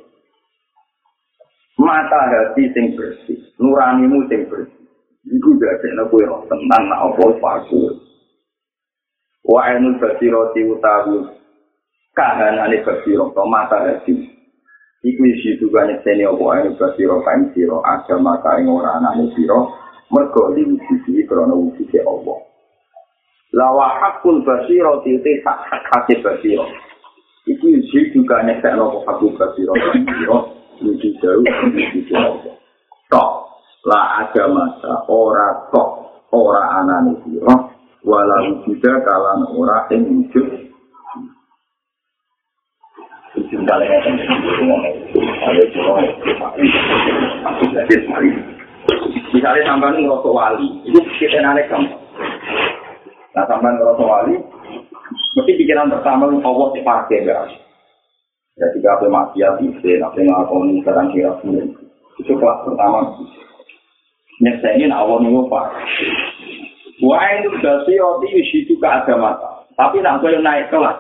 Mata hati sing bersih, nuranimu sing bersih. Iku dadekno kowe ora tenan nak apa paku. Wa ainul basirati utawi kahanane basiro to mata hati. Iku isi juga nyekseni apa ainul basiro kain siro agama kain ora anane siro mergo diwujudi krana wujudi Allah. Lawa hakul basiro titi hak hak basiro. Iku isi juga nyekak nopo aku kasiro kasiro lucu jauh lucu jauh. Tok la ada masa ora tok ora anani siro walau juga kalan ora yang wujud. Misalnya sampai ngerosok wali, itu kita nanek gampang. Nah sampai ngerosok wali, Mesti pikiran pertama Allah dipakai beras. Ya jika apa maksiat bisa, apa ngakoni sekarang kira pun itu kelas pertama. Nyeksa Allah nih pak. Wah itu berarti roti itu ke mata. Tapi nak kau naik kelas,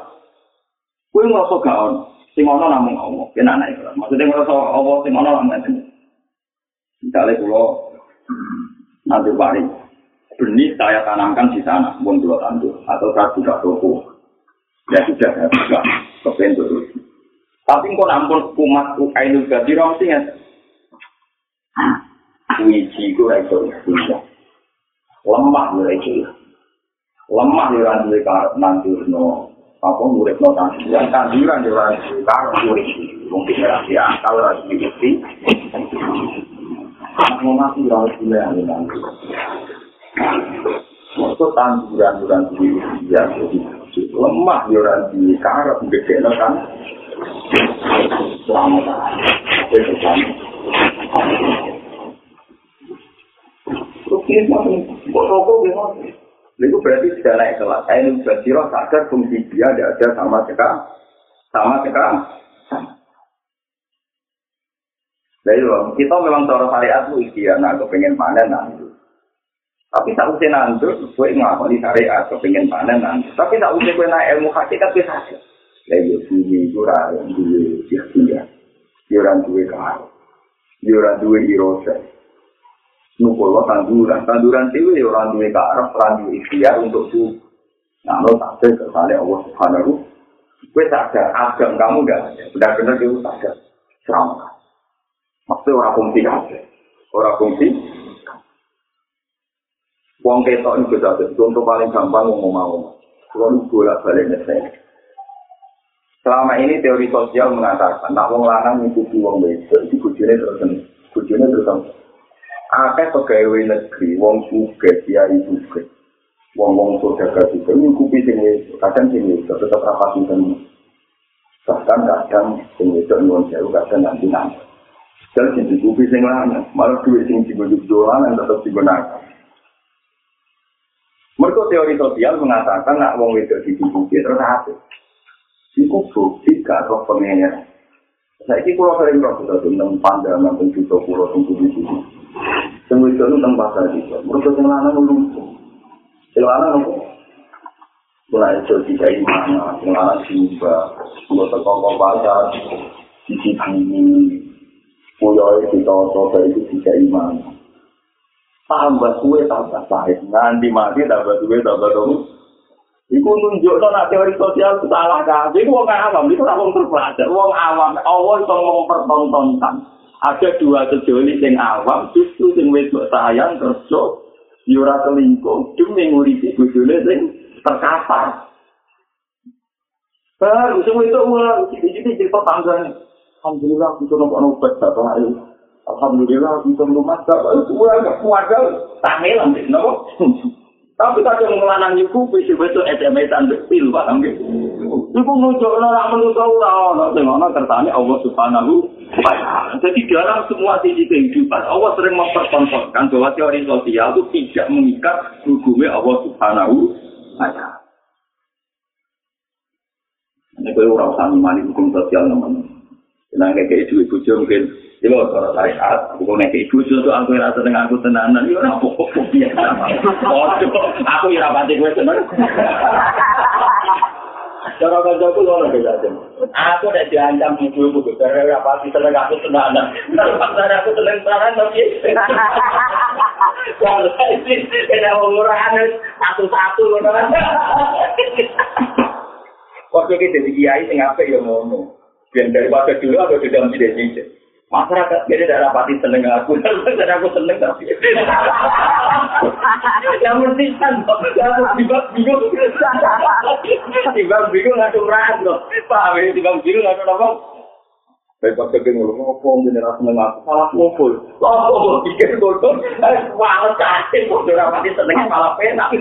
kau nggak suka on. Sing ono namun Allah, kena naik kelas. Maksudnya suka Allah, sing ono namun itu. Misalnya kalau nanti pari, benih saya tanamkan di sana, pun dua tandur atau buka toko. Ya sudah, ya buka ke Tapi kok nampun kumat ainul gadi sih ya. Wiji ku itu bisa. Lemah gue itu. Lemah di rantai karep nanti no apa murid no tanduran tanduran di rantai karep murid mungkin ya akal lagi bukti. Mau mati rantai yang nanti. Itu tanduran-tanduran dia jadi lemah ya di karep gede kan Selamat. Gimana? Itu berarti sudah naik kelas. Saya ini berjiro sadar fungsi dia tidak ada sama sekali. Sama sekali. Nah itu, kita memang cara syariat itu ikhtiar, nah kepengen panen nanti. Tapi tak usah nandur, gue ngakoni syariat, kepengen panen nanti. Tapi tak usah gue naik ilmu hakikat bisa saja. Lah yo bumi iku ora duwe ikhtiar. Yo ora duwe karo. Yo ora duwe irosa. Nukul tanduran, tanduran itu ya orang duwe karo, orang duwe ikhtiar untuk su. Nah, lo tak ada kesalahan Allah Subhanahu. Gue sadar, agam kamu enggak ada. Benar-benar dia sadar. Serang. Maksudnya orang fungsi kabeh. Orang fungsi. Wong ketok itu saja. Contoh paling gampang ngomong mau. Kalau bolak balik nyesel. Selama ini teori sosial mengatakan, nak wong lanang ngikuti wong wedok, di bujune terus bujune terus akeh pegawai negeri, wong suge, kiai suge, wong wong saudagar juga ngikuti sing kadang sing wedok tetap rapati tenan. Bahkan kadang sing wedok nyuwun sewu kadang nanti nanti. Dan sing dikupi sing lanang, malah duit sing dibujuk dolan tetap digunakan. Mereka teori sosial mengatakan nak wong wedok dikupi terus apa? Iku bukti roh pengen. Saya ini kalau sering roh kita tentang pandangan tentang juta pulau tentang itu. Semua itu tentang bahasa itu. Mereka yang lana ngelucu. Yang lana apa? Mulai itu tiga imana, yang lana simba, mulai tekong pasar, sisi ini, mulai kita coba itu tiga imana. Tambah kue tambah pahit, nanti mati tambah kue tambah dong. Iku nunjuk no nak teori sosial itu salah kan? Iku wong awam, itu orang terpelajar. Wong awam, Allah itu mempertontonkan. Ada dua sejoli yang awam, justru yang wedok sayang kerja, yura selingkuh, demi nguripi bujule sing terkapar. Baru semua itu ulang, jadi cerita tangga Alhamdulillah, bisa nombor obat bapak ayu. Alhamdulillah, bisa rumah bapak itu ulang, keluarga, tamelan, nopo. Tapi kadang ngelanang iku wis besok SMS-an pil paham nggih. Iku nunjukno ora menungso ora ono sing ono kertane Allah Subhanahu wa taala. Jadi dalam semua sisi kehidupan Allah sering mempertontonkan bahwa teori sosial itu tidak mengikat hukumnya Allah Subhanahu wa taala. Ini kalau orang sami mani hukum sosial namanya. Nah, kayak itu ibu mungkin Mau cara syariat, aku nek ibu itu aku rasa dengan aku tenanan, pokok biasa. aku ya rapati gue seneng. Cara kerja aku beda aja. Aku udah diancam ibu ibu, karena rapati seneng aku tenanan. Karena aku seneng tenanan, tapi kalau ini ada umurahan satu-satu lono. Waktu kita jadi kiai, sing apa ya ngomong. Biar daripada dulu aku di dalam tidak Masyarakat beda tidak rapati seneng aku, dan aku seneng tapi. Yang mesti kan, aku tiba bingung. Tiba bingung langsung rahat loh. Paham ya, tiba bingung langsung apa? Baik pas kepen ngomong ngopong jadi rasa seneng aku salah ngumpul. Apa mau pikir bodoh? Wah, cacing bodoh rapati seneng malah penak.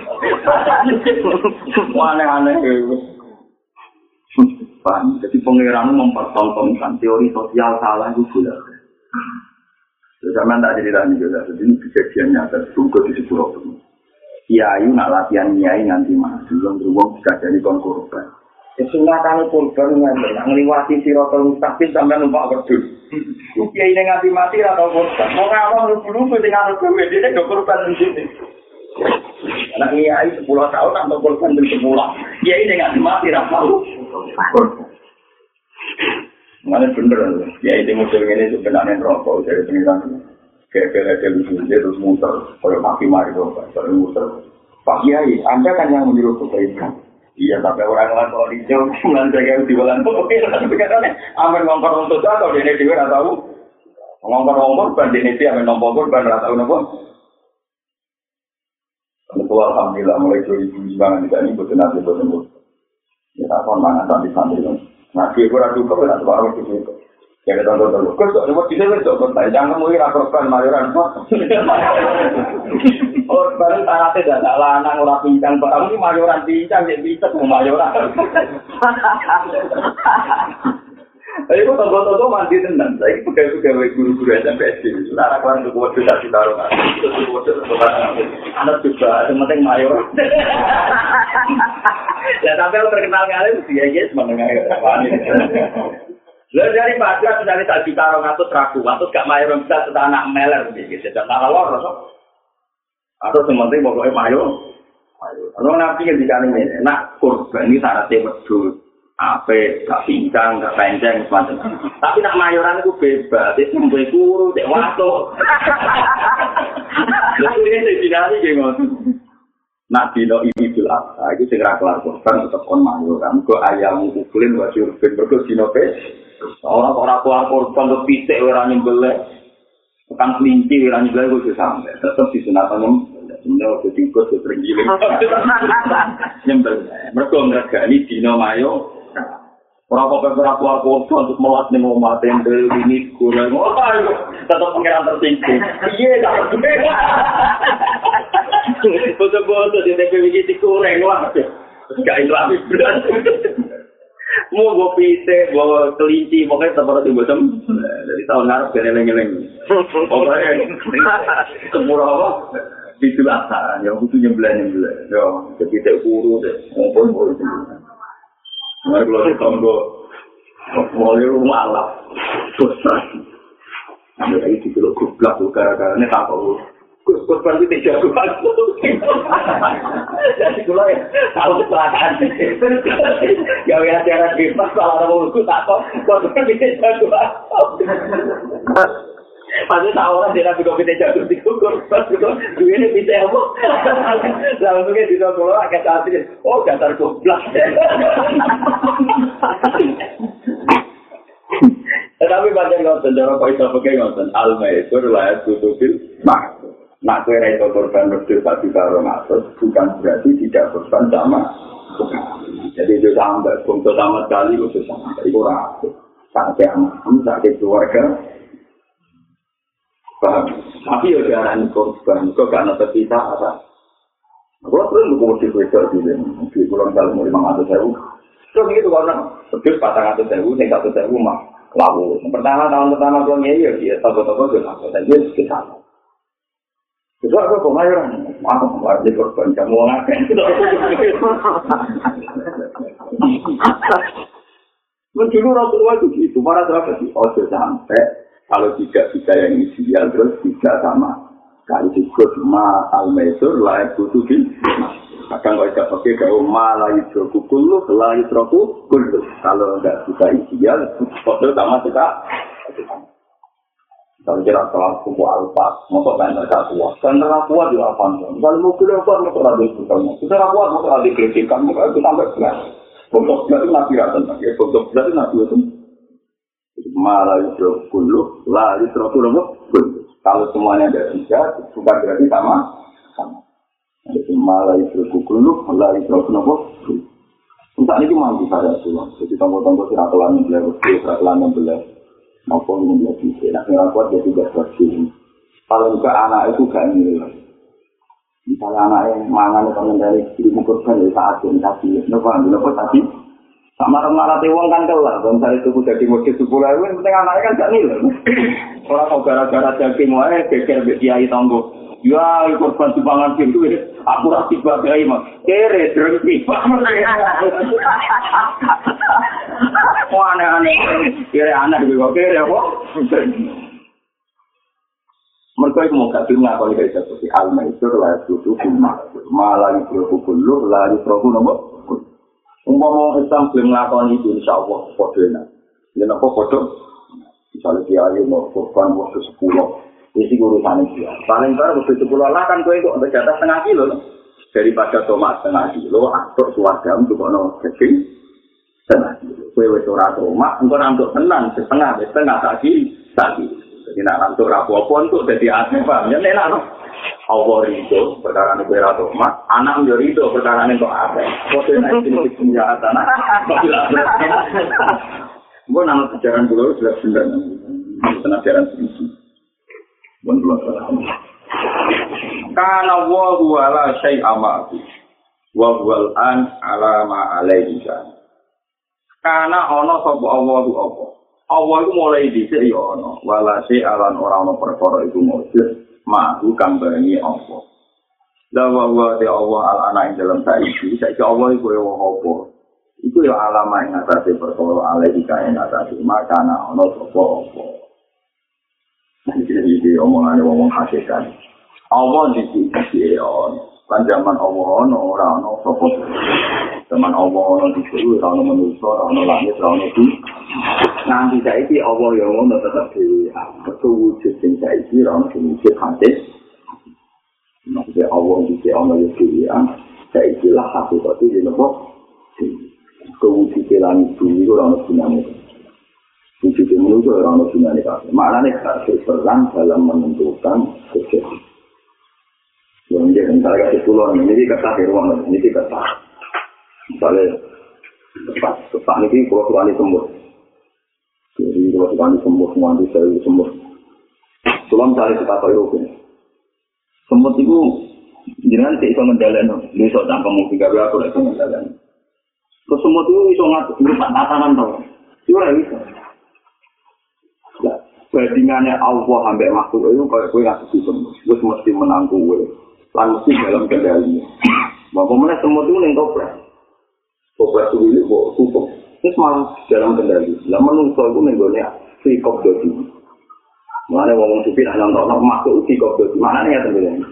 Aneh-aneh. Paham? Jadi pengiran mempertontonkan teori sosial salah itu gula. Sama tak jadi tadi juga, jadi ini kejadian nyata juga di sebuah itu. Kiai nak latihan kiai nanti maju, belum beruang bisa jadi konkurban. Ya sunatan kurban nganti ngliwati siratal mustaqim sampai numpak wedhus. Kiai ning nganti mati atau kurban. Mau lugu-lugu sing anu dhewe dene do kurban sendiri. Anak kiai 10 tahun atau kurban dari 10. Kiai ning nganti mati ra tau. Mana bener, ya ini musim ini sebenarnya rokok dari pengiran. Kayak kayak lucu dia terus muter, kalau maki mari dong, kalau muter. Pak Kiai, Anda kan yang menyuruh kebaikan. Iya, tapi orang lain kalau hijau, bulan saya di itu, oke, tapi katanya, amin ngongkor untuk atau dia ini dia tahu. Ngongkor ngongkor, ban dia ini amin ngongkor, ban tahu nopo. Itu alhamdulillah mulai 2009 tidak ini betul nanti betul. Ya, tak mangan santri-santri Nah, dia kurang duka, kan, atau orang itu duka. Jadi tonton-tonton, kok sok nyebut bisa kan, sok kontak, jangan mungkin akorban mayoran, Korban tanah tidak ada lanang, orang pincang, kamu ini mayoran pincang, jadi pincang, mau mayoran. Tapi kok toko-toko mandi tenan. Saya pegawai-pegawai guru-guru SMP SD. Waktu tak ditaruh kan. Itu tuh waktu anak juga yang penting mayor. Ya sampai lo terkenal kali dia guys menengah Lalu dari pagi dari tak ditaruh ngatus ragu, ngatus gak mayor bisa setelah anak meler. Dan malah lor, atau sementing pokoknya mayor. Kalau nabi yang dikali ini, nak kurban ini syaratnya wedus. Ape gak pincang gak panjang semacam. Tapi nak mayoran itu bebas itu sampai guru dek waktu lalu ini saya dinari kayak nak dino ini apa? Itu segera kelar korban tetap on mayoran ke ayam ukulin wajib urban berkut dino pes. Orang orang kelar korban tuh pisek orang yang boleh bukan kelinci orang yang boleh itu sampai. Tetap di sunatan yang sebenarnya waktu tingkut itu tergiling nyembel mereka ngergani dino mayo Ora kok ora keluar kota untuk melat ning omah tende ini kurang. Oh, tetap pengiran tertinggi. Iya, tak Foto-foto di TPW iki kurang wah. Gak islami berat. Mau gue pite, gue kelinci, pokoknya harus dibuat Dari tahun ngarep gak neleng-neleng. Pokoknya, kemurah apa? Itu lah, ya, itu nyembelah-nyembelah. Ya, jadi tidak kuru deh. Ngomong-ngomong. Nah, kalau di tonggo, mulai rumah lah, besar. Ambil lagi di kilo gublak, gara-gara ini tak tahu. Gus, gus, berarti tidak jago aku. Jadi kalau ya, tahu kecelakaan. Gak ada acara bebas, kalau ada mulutku tak tahu. Gus, berarti tidak jago aku. Pasti tahu orang tidak bisa kita jatuh di kukur, pas itu duitnya bisa apa? Langsungnya di toko agak cantik, oh dasar goblok. Tetapi banyak ngotot, cara kau itu pakai ngotot, alma itu adalah kutubin mak. Nak kue itu korban berdua satu karo masuk, bukan berarti tidak korban sama. Jadi itu sampai, untuk sama sekali itu sampai, itu rapi. Sampai anak, sampai keluarga, Tapi ya diarani korban, kok gak ada terpisah apa? Kalau perlu buku di Twitter juga, di bulan kali mau lima ratus ribu. Terus gitu karena sedih patang ratus ribu, nih satu ribu mah lalu. Pertama tahun pertama gue ngeyi ya dia toko-toko gue dan dia sekitar. Itu aku pemayaran, aku pemayaran di korban kamu ngapain? Dulu Rasulullah itu gitu, para sahabat sih, oh sampai Kalau tidak bisa yang ideal terus tidak sama. Kali disebut ma al mesur layak butuh di Kadang kalau tidak pakai kau ma layu troku kulu, layu troku kulu. Kalau tidak bisa ideal, foto sama kita. Kalau kira salah suku alfa, motor main mereka kuat. Dan mereka kuat juga apa? Kalau mau kuliah kuat, motor ada itu. Kalau kuat, motor ada kritikan, motor itu sampai belas. Untuk berarti nabi rata, untuk berarti nabi itu. Malah itu kulu, lah itu kulu. Kalau semuanya ada tiga, bukan berarti sama. sama. Malah itu kulu, lah itu kulu. Entah ini mampu saya tuh. Jadi tonggo-tonggo si ratulan yang beliau, si yang beliau. Maupun yang beliau bisa. Nah, yang kuat jadi gak bersih. Kalau juga anak itu gak nilai. Misalnya anaknya mangan itu mengendali diri mukurkan dari saat yang tadi. Nopo, nopo tadi. Sama marah wong kan kelar, kalau misalnya itu jadi motif sepuluh ribu, penting anaknya kan gak nilai. Orang mau gara-gara daging wae, geger be kiai tonggo. Ya, korban timbangan itu, aku rasi bagai mah. Kere, drengki. Wah, aneh-aneh. Kere aneh juga, kere kok. Mereka itu mau kasih ngakali dari seperti al-maisur, la yusufu, malah yusufu kullu, la yusufu nomor. Umpama Islam belum ngelakoni itu, insya Allah, bodoh enak. Ini apa bodoh? Misalnya dia ayo mau korban waktu sepuluh, isi urusan dia. Paling baru waktu sepuluh lah kan gue itu untuk jatah setengah kilo. Daripada tomat setengah kilo, atur keluarga untuk ono daging setengah kilo. Gue wes ora tomat, untuk tenang setengah, setengah lagi, lagi. Jadi nak untuk rapopo untuk jadi asli, paham? Ya enak, Allah ridho perkara ini kira tomat, anak menjadi ridho perkara ini kok apa? Kode naik ini senjata, Gue nama sejarah dulu sudah benar, tenang sejarah sini. Bukan dulu Karena wahu ala syai amati, wahu an ala ma alaihi Karena ono sopo Allah tu apa? Allah itu mulai dhisik ya ana. Walase alan ora ana perkara iku mujud mahu kang barengi Allah Lawa wa de Allah al ana ing dalam saiki. Saiki Allah iku ya apa? Iku ya alama ing atase perkara alai ika ing atase makana ana sapa apa. Iki iki omongane wong hakikat. Allah di sisi kan zaman Allah ana ora ana sapa zaman Allah ana di sisi ora ana manusa ora ana langit ora ana bumi. Nanti saiki Allah yang ngono tetep dhewe. Betul wujud sing saiki ora ana sing wujud hati Maksudnya Allah di sisi ana ya dhewe saiki lah hakikat itu nopo? Kewujud langit bumi ora ana gunane. Wujud manusia ora ana gunane kabeh. Maknane gak berperan dalam menentukan kejadian yang dia misalnya kasih pulau ini kata di ruang ini kata misalnya tepat tepat ini kalau tuan sembuh jadi kalau tuan sembuh semua di saya sembuh tuan cari kita tahu itu sembuh itu jangan tidak bisa menjalan bisa tanpa mungkin gak berapa lagi menjalan terus sembuh itu bisa ngatur berupa tatanan tau itu bisa bandingannya Allah sampai makhluk itu kayak gue ngasih sembuh gue mesti menang gue lan mesti dalam kendali. Bapak mana semua itu neng toples. Toples itu ini kok tutup. Ini malah dalam kendali. Lah menungso itu neng gue free cop dodi. Mana ngomong supir hanya untuk orang masuk free cop dodi. Mana nih ya teman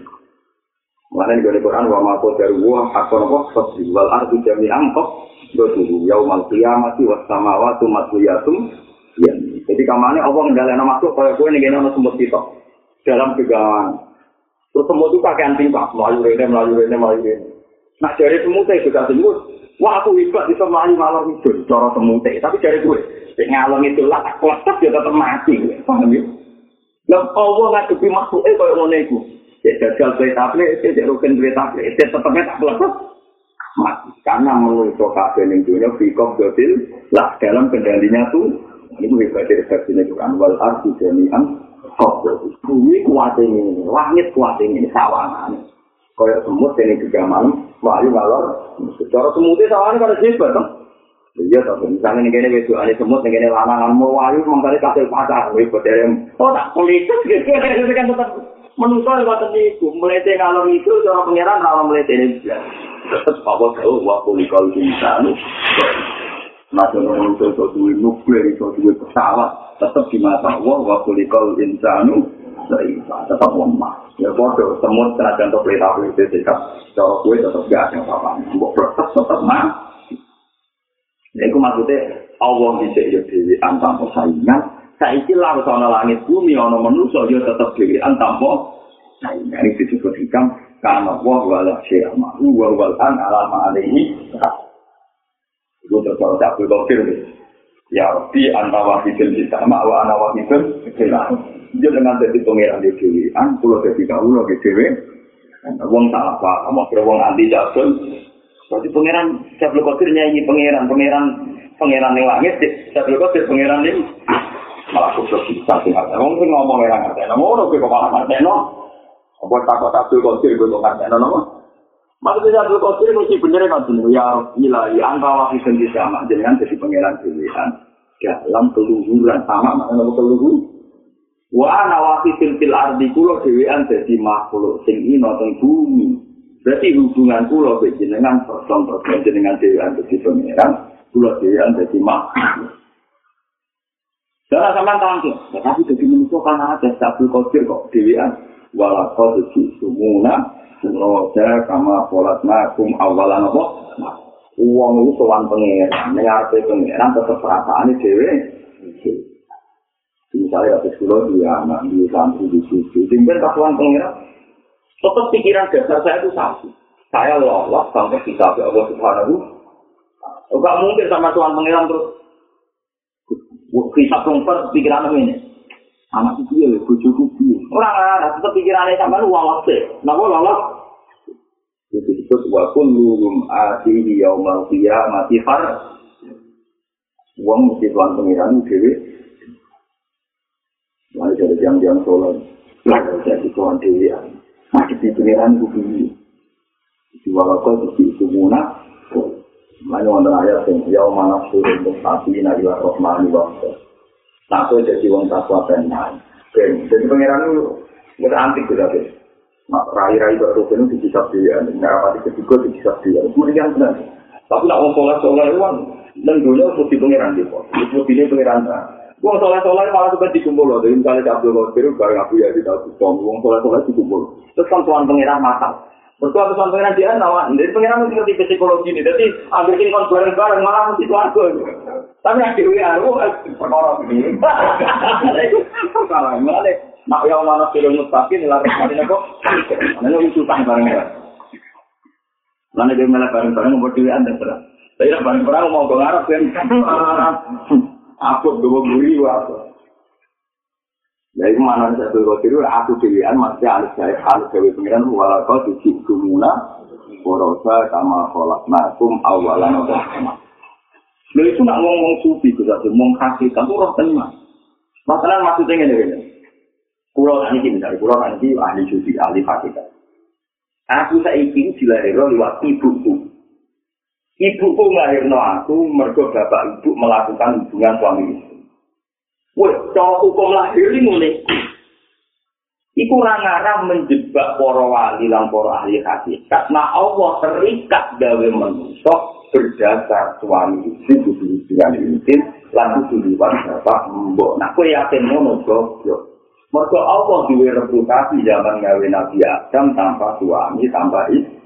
Mana nih gue Quran wa mako dari gua akor kok fasri wal ardu jami angkok dodi yaumal qiyamati was samawati matwiyatum ya. Jadi kamane Allah ngendaleno makhluk kaya kowe ning kene ana sumber kita. Dalam kegawaan Terus semua itu pakai anting pak, melayu rene, melayu rene, melayu rene. Nah dari semute juga semut, wah aku hebat bisa melayu malam itu, cara semute. Tapi dari gue, ngalor itu lah, tak kuat ya tetap mati, paham ya? Lah Allah ngadepi makhluk kayak ngono iku. Ya jajal tablet, ya rugen duwe tablet, ya tetep tak lepas. Mati. Karena menurut kabeh ning dunia fikop dotil lah dalam kendalinya tuh ini hebat dari versi Quran wal ardi jami'an bumi kuat ini, langit kuat ini, sawangan. Kaya semut ini juga malam, wahyu malor. Secara semutnya sawangan kan hebat, kan? Iya, tapi misalnya ini kene wedo ane semut ini kene lanangan mau wahyu mangkane kasih pacar, wih bederem. Oh tak politis gitu, itu kan tetap menungso lewat niku, melete ngalor itu cara pangeran ra melete ini. Tetep apa tahu wa kulikal insanu. Masuk menungso itu duwe nuklir, itu duwe pesawat, tetap di mata Allah wa kulikal insanu tetap lemah ya bodoh semut senajan untuk pelita pelita sikap cara gue tetap gak ada apa-apa mbok protes tetap mah ya itu maksudnya Allah bisa ya dewi antam saingan saiki lah ana langit bumi ana manusa ya tetap dewi antam saingan ini disebut hikam karena Allah wala syai'a ma'ru wa wal an alama alaihi itu terus tak boleh Ya Rabbi anta wahidul kita wa ana wahidul kita. Dia dengan jadi pangeran di dewi, an pulau jadi kau di dewi. Wong salah apa? Kamu wong anti jatuh. Berarti pangeran Syabul Qadir nyanyi pangeran, pangeran, pangeran yang langit. Syabul Qadir pangeran ini malah khusus bisa sih. Wong sih ngomong orang ngerti. Namun orang kok malah ngerti no. Apa takut Syabul Qadir gue tuh ngerti no. Maksudnya Abdul Qadir mesti bener kan dulu ya ilahi angka wahid dan sama dengan jadi pangeran pilihan dalam keluhuran sama makna keluhur. Wa ana wahid fil ardi kula dhewean dadi makhluk sing ino teng bumi. Berarti hubungan kula be jenengan person jenengan dhewean dadi pangeran, kula dhewean dadi makhluk. Jangan sama tangki, tapi jadi manusia kan ada Abdul Qadir kok dhewean. Walakau dadi sumuna Roda kama polat makum awalan apa? Uang itu soal pengeran, mengarpe pengeran tetap perasaan ini. Misalnya habis kulo dia anak di santri di situ, tinggal kasuan pengeran. Tetap pikiran dasar saya itu satu. Saya lolos sampai kita ke Allah Subhanahu. Enggak mungkin sama Tuhan pengeran terus. Kita komper pikiran ini. anak itu ya bojoku piye ora ora tetep pikirane sampean wawas e napa lolos itu disebut wa kulluhum atihi yaumal qiyamati far wong mesti tuan pengiran dhewe Jam-jam sholat, lalu jadi tuan dhewe masih di pengiran ku piye di walakau di itu munah Lalu ada ayat yang yau mana suruh untuk sapi nabi wa rohmani wa Nak kowe dadi wong takwa tenan. Jadi pangeran itu nggak antik gitu tapi. Nak rai-rai kok rukun itu bisa dia, nggak apa di ketiga itu bisa dia. Kemudian benar. Tapi nak wong soleh itu kan, dan dunia mesti pangeran gitu. Itu pilih pangeran. Wong soleh soleh malah tuh dikumpul loh. Jadi misalnya Abdul Qadir bareng Abu Yazid Al Bustami, wong soleh soleh dikumpul. Terus kan tuan pangeran matang. Bertua tuan pangeran dia nawa, jadi pangeran mesti ngerti psikologi ini. Jadi ambil kon bareng bareng malah mesti tuan Tapi dewi aku perkara ini. Perkara mana Nak yang mana film mustaqim lah kemarin aku. Mana itu utang bareng ya. Mana dia malah bareng-bareng mau dewi anda terus. Tapi nak bareng-bareng mau ngarap kan. Aku dua buri waktu. Jadi mana satu kau tiru aku dewian masih harus saya harus dewi pengiran walau kau tujuh kumuna. Borosa kama kolak nakum awalan udah Lha itu nak ngomong sufi ku satu, ngomong kasih kamu roh tenang. Masalah maksudnya ini ini. Pulau ini dari pulau ini ahli sufi, ahli hakikat. Aku saiki dilahirno lewat ibuku. Ibuku nglahirno aku mergo bapak ibu melakukan hubungan suami istri. Wah, cara hukum lahir ini mulai. Iku ngarang menjebak para wali lan para ahli hakikat. Nah Allah terikat gawe manusia berdasar suami istri hubungan intim lan liwat bapak mbok nak kowe yakin ngono goblok mergo Allah duwe reputasi zaman gawe Nabi Adam tanpa suami tanpa istri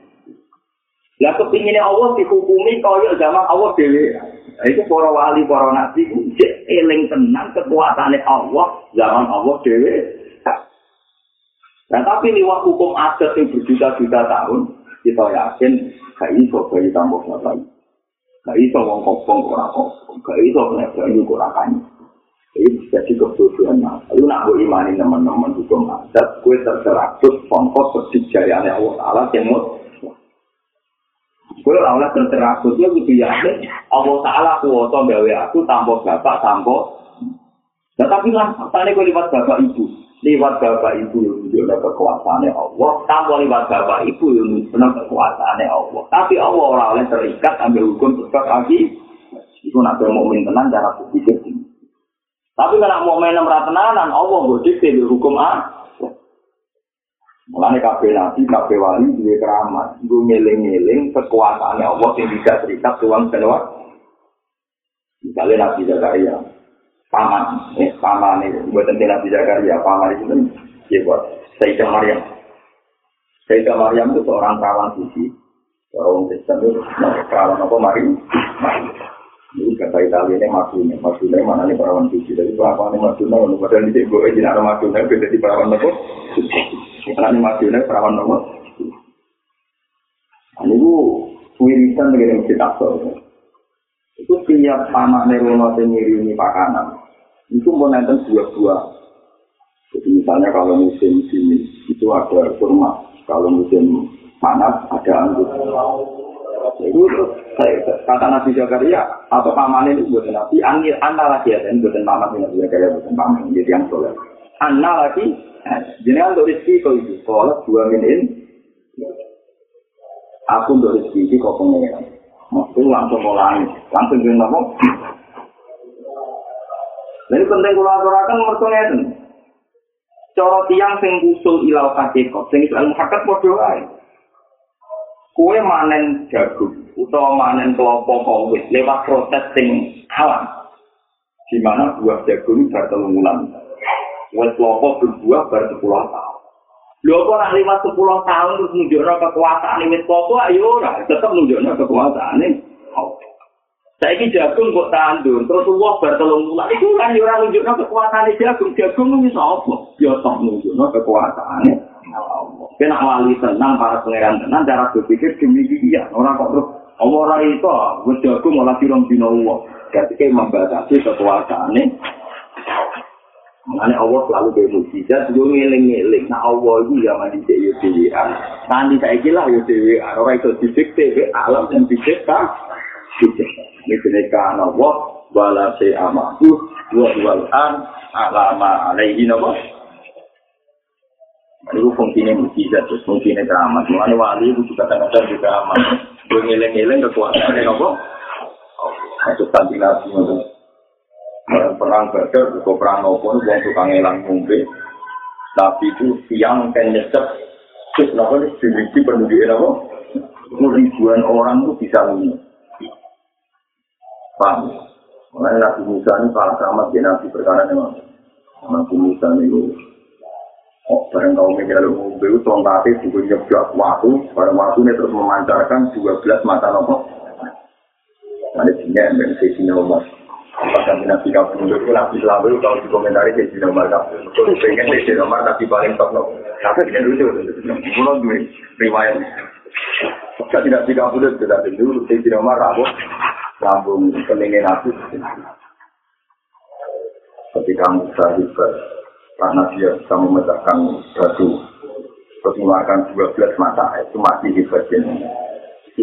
lah kepinginnya Allah dihukumi kaya zaman Allah dewe itu para wali para nabi cek eling tenang kekuatannya Allah zaman Allah dewe Nah, tapi lewat hukum adat yang berjuta-juta tahun, kita yakin gak iso bayi tambah lagi. Gak iso wong kopong ora kopong, gak iso nek bayu ora kanyi. Ini jadi kebutuhan mas. Lalu nak imani teman-teman hukum adat, gue terserah terus pongkos perjalanan Allah Taala yang mau. Gue awalnya terserah terus ya gue yakin Allah Taala kuwoto gawe aku tanpa bapak tanpa. Nah tapi lah, tadi gue lihat bapak ibu. lewat bapak ibu yang menunjukkan kekuasaannya Allah, tanpa lewat bapak ibu yang menunjukkan kekuasaannya Allah. Tapi Allah orang lain terikat ambil hukum sebab lagi, itu nanti mau main tenang cara berpikir. Tapi kalau mau main nomor tenanan, Allah berdikte di hukum A. Mulanya kabeh nabi, kabeh wali, dua keramat, gue ngiling-ngiling kekuasaannya Allah yang tidak terikat tuang senwa. Misalnya Nabi Zakaria, paman, eh, paman ini, buat nanti Nabi Zakaria, paman itu, ya buat Sayyidah Maryam. Sayyidah Maryam itu seorang perawan suci, orang Kristen itu, perawan apa, Mari? Ini kata Italia ini Maduna, Maduna mana nih perawan suci, tapi perawan ini kalau padahal di Cebo, ini ada Maduna, beda di perawan apa? Karena ini Maduna, perawan apa? Ini itu wirisan dengan Masjid Aqsa. Itu tiap anak nerono ini pakanan. itu mau nonton buah-buah. Jadi misalnya kalau musim dingin itu ada kurma, kalau musim panas ada anggur. Itu kata Nabi Zakaria atau paman itu buat Nabi, lagi ya, dan buat paman Nabi Zakaria buat paman, jadi yang soleh. Anda lagi, jadi untuk rezeki kau itu, kalau dua minin, aku untuk rezeki kau pengen. Maksudnya langsung mulai, langsung jadi ngomong, Ini penting kula aturaken mergo ngeten. Cara tiyang sing usul ilal hakikot, sing ilmu hakikat padha wae. Kowe manen jagung utawa manen kelompok kawit lewat proses sing alam. Di mana buah jagung bar telung wulan. Wes kelompok berbuah bar 10 tahun. Lho kok ora lewat 10 tahun terus nunjukno kekuasaan wis popo ayo ora tetep nunjukno kekuasaane. Saiki jagung kok tandur, terus uang bertelung bulan itu kan ya orang nunjukno kekuasaan jagung, jagung itu bisa apa? Ya toh nunjukno kekuasaan Allah. Kena wali tenang para pangeran tenang cara berpikir demikian. Orang kok terus orang itu, gue jagung malah firman bina uang. Ketika membatasi kekuasaan Mengenai Allah selalu kayak mujizat, gue ngiling-ngiling. Nah Allah itu ya mandi ya dewi. Nanti saya kira ya dewi. Orang itu didikte, alam yang didikta. Didikta. Misale kana wa wala se amaku wa wal an alama alaihi napa Itu fungsinya mujizat, terus fungsinya keramat. Mulanya wali itu juga kadang-kadang juga amat. Gue ngeleng-ngeleng kekuasaan yang apa? Itu tadi itu. Perang badar, juga perang nopo, wong tukang elang ngombe. Tapi itu siang kan nyesep, terus nopo nih, dimiliki penduduk nopo, ribuan orang tuh bisa minum. Paham? Mulai Nabi Musa ini kalah sama dia Nabi perkara memang. Nabi Musa ini Oh, bareng kaum mikir lu mobil tongkatnya juga nyebjak waktu, bareng waktu ini terus memancarkan 12 mata nopo. Ada singa yang dari sini nomor. Bahkan nabi kamu itu nabi selalu kalau dikomentari di sini nomor kamu. Pengen di sini nomor tapi paling top nopo. Tapi kan lucu, mulai dua riwayat. Jika tidak tiga puluh sudah dulu di sini nomor rabu, lambung peningin aku. Ketika Musa hebat, karena dia bisa memecahkan batu terus mengeluarkan 12 mata itu masih hebatnya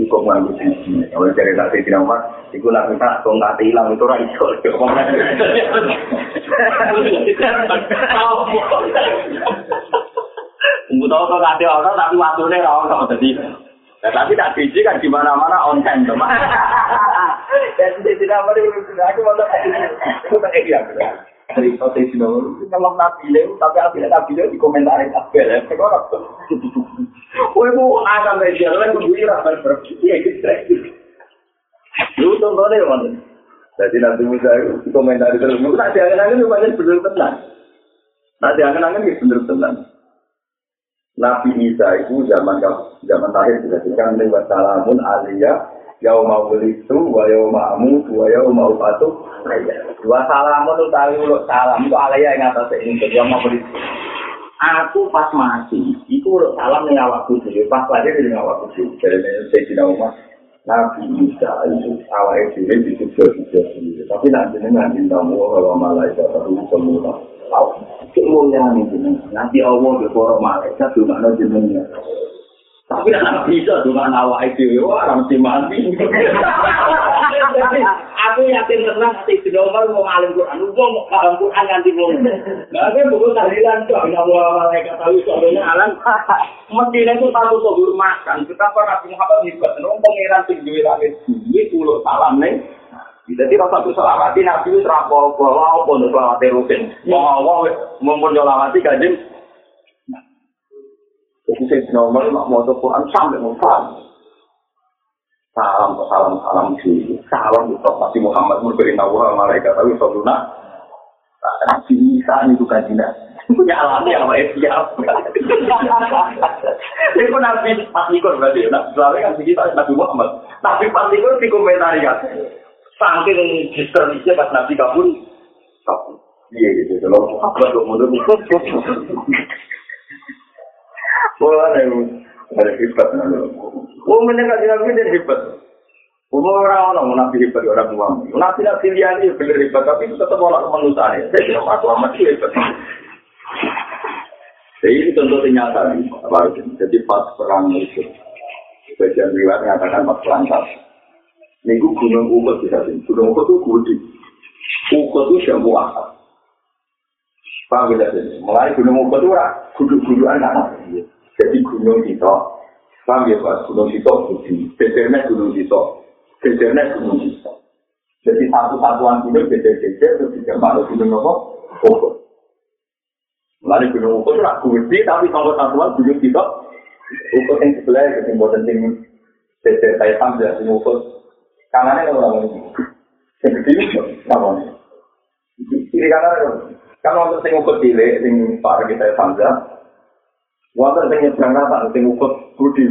cukup nganggu sisi kalau dari nanti tidak mas itu nanti tak kok nggak hilang itu orang itu Mungkin tahu kok nggak orang tapi waktunya orang jadi. Ya, tapi tak biji kan di mana-mana on time, teman. Dan tidak mau aku mau tak itu iya cerita di sini memang nabi le tapi aku nabi le di komentar itu apa ya sekarang Woi mau ada media lain tuh bui rasa berarti ya gitu lu tuh boleh man jadi nanti musa di komentar itu lu nanti angen-angen lu banyak bener tenang nanti angen-angen itu bener tenang Nabi Isa itu zaman zaman terakhir sudah dikatakan lewat salamun aliyah yau mau beli itu, wa yau ma'amu, wa yau mau patuh. Dua salam itu ulo salam itu alaya yang atas ini, jadi beli Aku pas mati, itu ulo salam nih awakku sih, pas lagi di awakku sih. Jadi saya tidak mau Nabi Isa itu awal itu di situ sendiri. Tapi nanti nanti tamu kalau malaikat terus semua tahu. Kemuliaan itu nanti Allah berkorok malaikat juga nanti jenengnya. Tapi anak bisa dengan awak itu, orang mesti mati. aku yakin tenang hati sedomar mau ngalim Quran, lu mau paham Quran nanti mau. Nah, aku buku tahlilan tuh, nggak mau malaikat tahu soalnya alam. Mestinya itu tahu tuh makan. Betapa Nabi Muhammad hebat, nong pangeran tinggi langit, ini pulau salam nih. Jadi rasa tuh selawati Nabi itu terapol apa untuk selawati rutin. Mau awal mumpun selawati kajian Jadi saya nomor mak mau Quran sampai mau salam. Salam salam salam sih. Salam untuk Nabi Muhammad memberi nawa malaikat tapi soduna. Nabi Isa itu kan tidak punya alami yang baik siap. Itu nabi pas ikut berarti. Nabi selalu kan segitu Nabi Muhammad. Tapi pas ikut di komentar ya. Saking diskernisnya pas Nabi kabur. Iya gitu. Kalau Muhammad mundur. Wah, ada hebat. Oh, mendengar nabi dia hebat. Umur orang orang nabi hebat orang tua. Nabi nabi dia ini benar hebat, tapi tetap orang kemanusiaan. Jadi aku amat hebat. Jadi ini contoh nyata nih, Jadi pas perang itu, bagian riwayat mengatakan pas perang Minggu gunung Uhud bisa sini. Gunung Uhud itu gede. Uhud itu jambu akar. Paham tidak sih? Mulai gunung Uhud itu guduk-gudukan anak. Jadi gunung itu, paham ya Pak? Gunung itu budi, bebernya gunung itu, bebernya gunung itu. Jadi satu-satuan gunung beber-beber itu tidak malu gunung apa? Ukur. Lalu gunung ukur itu gede, tapi kalau satuan gunung itu, ukur yang sebelah itu yang buatan yang beber kayak sambil yang ukur. Kanannya kalau orang ini, yang gede itu, namanya. Kiri kanan, kalau untuk yang ukur cilik, yang parah kita sambil, Wonten sing nyebrang rata sing ukut budi.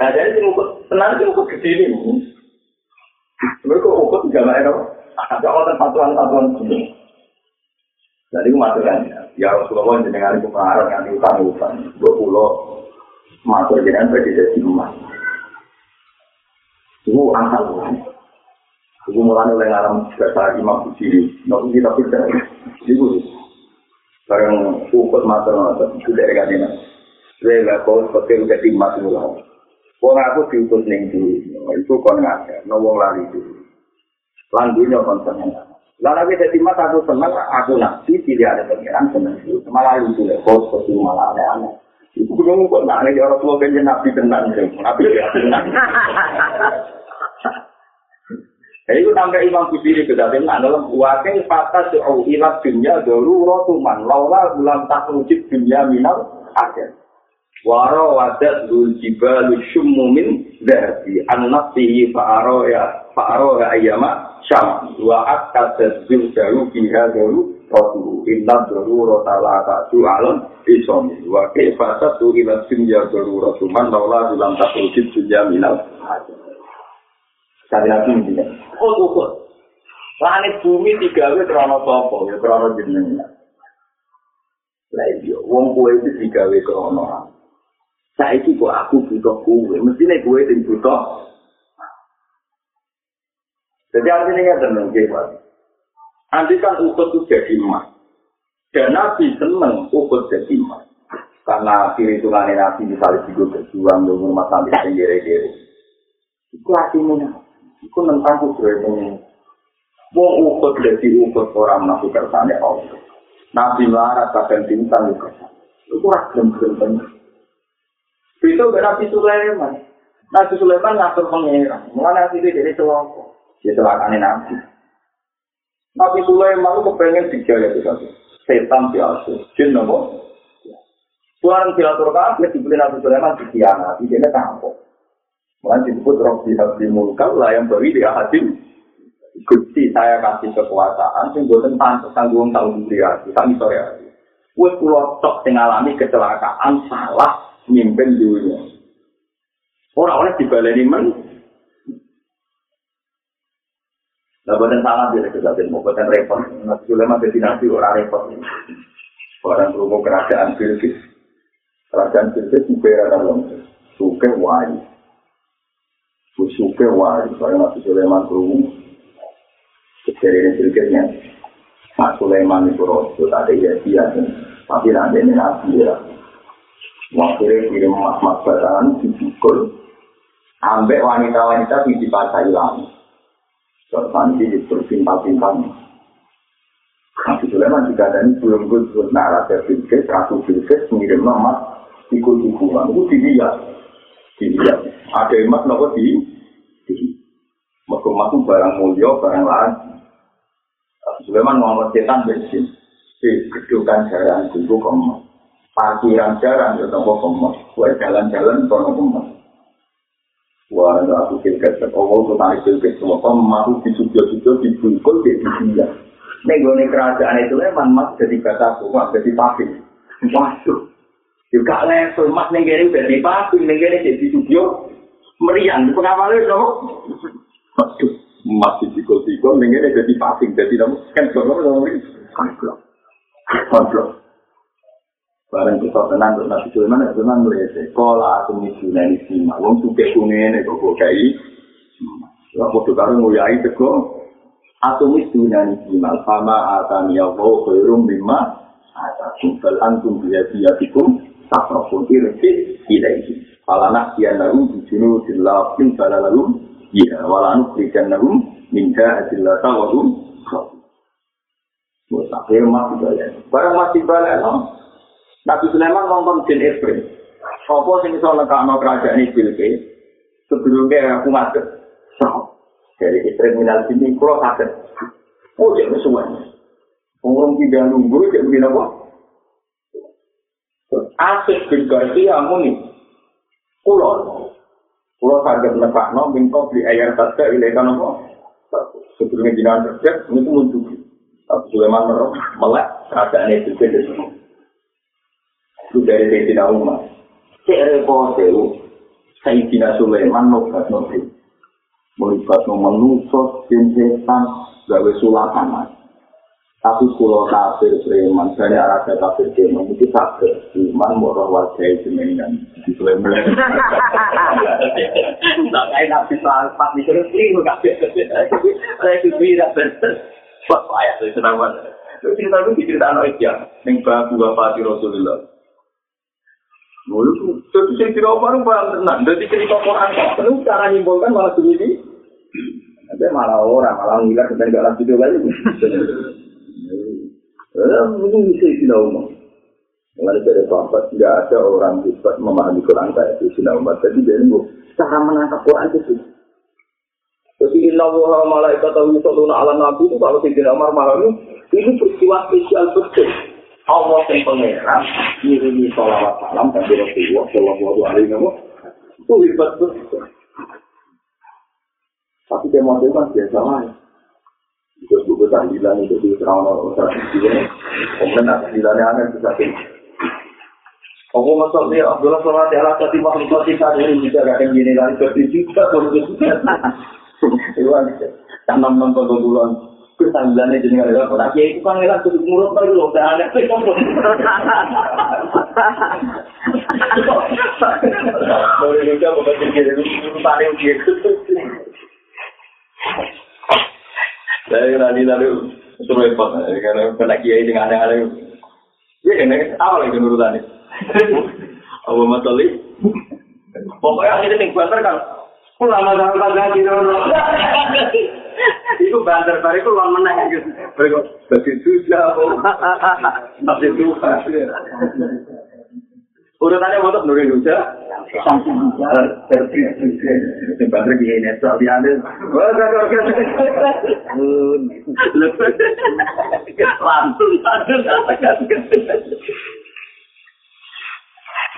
Nah, jadi sing ukut tenan sing ukut gede ini. Mereka ukut juga nggak enak. Ada wonten patuan-patuan gini. Jadi masuk kan, ya Rasulullah jenengan itu mengarang yang utang-utang. Dua pulau masuk jenengan berarti jadi rumah. Itu angkat Tuhan. Itu mulai oleh ngaram bahasa imam berdiri. Nanti kita percaya. Itu barang ukut mata-mata. Itu dari kandinan. Saya nggak kau seperti udah timas mulau. Wong aku diutus ning itu kon no wong lari dulu. Lan dunya kon seneng. Lan aku dadi mas aku seneng, aku nanti tidak ada pengiran seneng itu. Malah itu lek kau seperti malah ada aneh. Itu kudu kok nak nek ora tuwa ben nabi tenan, nabi ya tenan. Jadi itu sampai Imam Busiri beda dengan dalam wakil patah su'u ilat dunia dulu rotuman laula bulan tak wujud dunia minal akhir. Waro wadat dul jibalu syummumin dari anak tihi fa'aro ya fa'aro ya ayama syam wa akka tazbil jaru biha dulu rotu inna dulu rotala ta'ju alam isom wa kefasa tu ilat dunia dulu rotuman laula bulan tak wujud dunia minal. Kali nabi ini. Oh, ukur. Langit bumi tiga wis krono sapa ya krono jenengan. Lah iya, wong kowe iki digawe krono. Saiki kok aku butuh kowe, mestine kowe sing butuh. Jadi artinya nggak tenang, Pak. Nanti kan ukut itu jadi emas. Dan Nabi seneng ukut jadi emas. Karena perhitungan Nabi misalnya juga berjuang dengan rumah sampai sendiri-sendiri. Itu artinya Iku tentang kudroy ini. Wong ukut jadi ukut orang nabi kersane Allah. Nabi melarat kadang bintang juga. Itu ragam gelem Itu Nabi Sulaiman. Nabi Sulaiman ngatur pengira. Mulai nabi itu jadi celoko. Dia celakane nabi. Nabi Sulaiman itu kepengen dijaya itu satu. Setan biasa. Jin nopo. Tuhan diatur kabeh dibeli Nabi Sulaiman dikhianati. Dia tampok. Mulai disebut Robi Habdi Mulkal lah yang beri dia hadim. Gusti saya kasih kekuasaan, sing buatan pantas tanggung tanggung dia, kami sore hari. Wes pulau tok sing alami kecelakaan salah mimpin dunia. Orang oleh dibaleni men. Nah, buatan salah dia kejatin, mau buatan repot. Nabi Sulaiman destinasi orang repot. Orang berumur kerajaan Bilqis. Kerajaan Bilqis juga dalam suke wajib. Suke wali, soalnya Nabi Sulaiman berumur. Kejadian berikutnya, Mas Sulaiman itu rasul, ada iya dia, tapi nanti ini Nabi ya. Wakilnya kirim mas-mas batangan, dipukul. Ambek wanita-wanita di pasar hilang. Terus nanti berpintal-pintal. Nabi Sulaiman juga ada ini belum gue nah Raja Bilqis, Ratu Bilqis mengirim emas ikut hubungan itu dilihat, dilihat. Ada emas nopo di Mereka masuk barang mulia, barang lain. Sulaiman ngomong setan bensin. Di kedukan jalan itu kemas. Parkiran jalan itu nopo kemas. Buat jalan-jalan kono kemas. Wah, aku kirkat sekolah, itu tarik kirkat semua. Kemas itu disubio-subio, dibungkul, dia. Nego kerajaan itu memang mas jadi kata rumah, jadi pabrik. Waduh. Juga level mas nenggeri jadi pabrik, nenggeri jadi subio. Meriang, pengawalnya dong. Aduh, masih dikol-dikol, ini jadi pasing, jadi kamu kan kalau kamu ini konflik, konflik. Barang kita tenang, terus nasi Sulaiman, ya tenang melihat, sekolah aku misi nani sima, wong suke kungen, kok kayak Ya, waktu karo nguyai teko, aku misi nani sima, sama atani ya wau khairum bima, ada kumpul antum biya biya tikum, tak profun irkit ilaihi. Falana kian lalu dijunu dilapin bala lalu, Iya, walanu berikan nahum minta adillah tawadum. Buat akhir masih balik. Barang masih balik, no. Nabi Sulaiman nonton Jin Ifrit. Apa sing iso lekakno kerajaan iki bilke? Sebelumnya aku ngadep. Dari istri minal sini, kulo sakit. Oh, jadi sesuai. Orang tidak nunggu, jadi bilang apa? Asik bin Garcia muni. Kulo. Kulo saged nekakno mingko beli ayam saja ilekan apa? Sebelumnya jinan kerja, ini pun muncul. Sulaiman merok, melek, keadaan itu beda semua. Itu dari Sayyidina Umar. Cek repot itu, Sayyidina Sulaiman nobat nobat. Melibat menusos, jensetan, gawe sulatan. Tapi kulo kafir preman, saya rasa kafir preman itu kafir. Cuman murah warga itu menang. Di Sulaiman. Tak kayak nabi sahabat mikir itu kafir. Saya tidak benar. Wah, payah itu senang banget. Itu cerita itu dicerita anak ya. Yang babu bapak Rasulullah. Lalu itu saya tidak baru barang tenang. Jadi cerita Quran. Terus cara nyimpulkan malah begini. Tapi malah orang, malah ngiler kita nggak lanjut juga Eh, mungkin bisa Sina Umar. Mengenai dari sahabat, tidak ada orang bisa memahami Quran kayak itu Sina Umar. Jadi dia itu cara menangkap Quran itu. Jadi inna wa malaikatahu yusholluna ala nabi itu kalau Sayyidina Umar memahami ini peristiwa spesial betul. Allah yang pangeran ngirimi sholawat salam dan Rasulullah Shallallahu Alaihi Wasallam itu hebat betul. Tapi dia mau kan biasa lah. Itu buku tahlilan itu di terang orang Kemudian tahlilannya aneh bisa Aku masuk dia Abdullah sholat ala tadi makhluk kita ini bisa gak yang gini lagi ke juga pun juga. Itu tanam nonton bulan. Kesanggulannya jadi nggak ada apa. Ya itu kan ngelak tuh murut baru loh. Udah aneh sih kamu. Boleh juga bukan jadi urutannya gitu. Dari tadi lalu suruh repot karena kena kiai dengan aneh-aneh. Ya ini apa lagi urutannya? Apa matali? Pokoknya akhirnya ning banter kan. Ulama sama lagi dulu. Iku banter bare iku lan meneh gitu. Mereka dadi susah. Tapi itu Urutannya untuk Nuri Nusa. Banter gini nih, soal diambil. Langsung, langsung.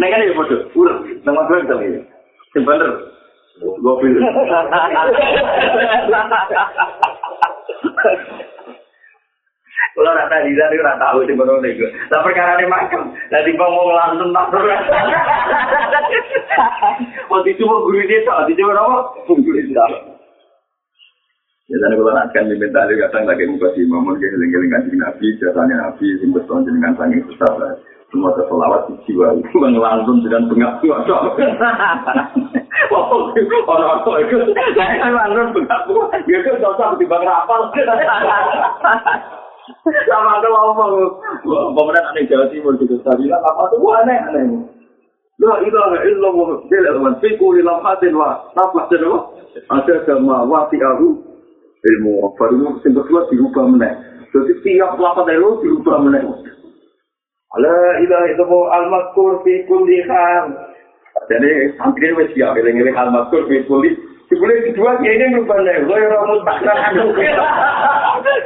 Nah kan ya foto, urut, nama gue itu ini. Yang bener, gue pilih. Kalau rata di sana rata tahu di mana nego. Tapi perkara ini makan, nanti ngomong langsung tak terus. Waktu itu mau guru dia tak, waktu itu mau? Guru dia. Biasanya kalau nak kan diminta dia kadang lagi muka si Mamun ke heling-heling kanjeng Nabi, biasanya Nabi sing betul jenengan sange susah semua keselawat di jiwa itu langsung dengan bengak tua itu, saya langsung bengak. Dia itu cocok di bang rapal. Sama ada ngomong, pemenang aneh Jawa Timur gitu. Saya bilang apa tuh aneh aneh. La ilaha illallah bila man fi kulli lamhatin wa nafatin wa ada sama wasi'ahu ilmu baru sing kedua dirubah meneh. Jadi tiap lapat itu dirubah meneh. La ilaha illallah al-mazkur fi kulli hal. Jadi santri wis siap eling-eling al-mazkur fi kulli Dibeli kedua ya ini ngubah nih, gue yang ramus bakar anu.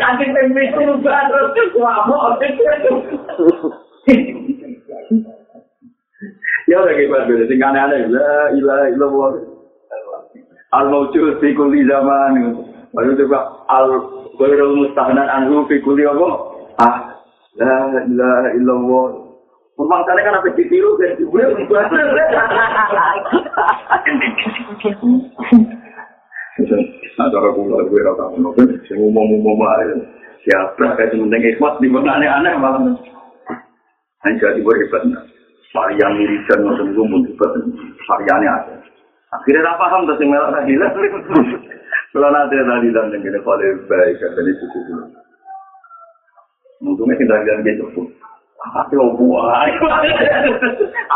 Kantin tempe itu ngubah terus, wamok. Ya udah kayak berdua, sing aneh-aneh, la ilaha illallah. Al-mawjud fi kulli zaman. Baru juga al-ghairul mustahnan anhu fi kulli apa? Ah, La ilaha illallah. Memang tadi kan apa ditiru dan dibuat Nah, cara kula gue ora tau ngono, sing umum-umum ae. Siapa kayak penting ikhlas di mana aneh-aneh malah. Hanya jadi gue hebat. Varian mirisan ngoten gue mun hebat. Variannya ada. Akhirnya ra paham terus sing melok tadi lah. Kalau nanti tadi dan dengan kalau baik kan itu itu. Untungnya tidak bilang gitu pun. Tapi buah.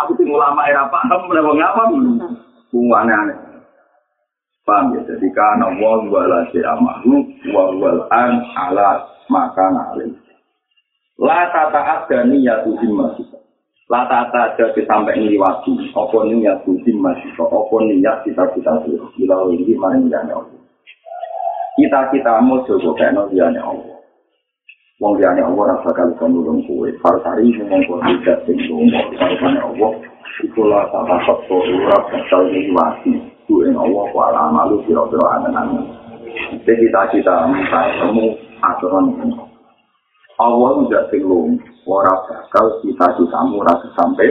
Aku sing ulama era paham berapa ngapam. Bunga aneh-aneh. Paham ya? Jadi karena wal wala amahu wal wal an ala makan alim. La tata ada niyatu masih. La tata ada sampai ngliwati. Apa niyatu masih. Apa niat kita-kita itu. Bila ini mana Allah. Kita-kita mau coba kena dia Allah. Wong liyane Allah ora bakal iso nulung kowe. Farsari ngomong kok tidak sing ngomong kalane Allah iku la ta bakal ora bakal ngliwati kuwi Allah kok ala malu kira-kira anan-anan. Jadi cita-cita minta kamu aturan ini. Allah tidak sing ora bakal cita-citamu rasa sampai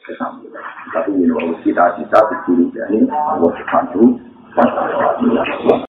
kesampaian. Tapi ini cita-cita dicuri dari Allah subhanahu wa.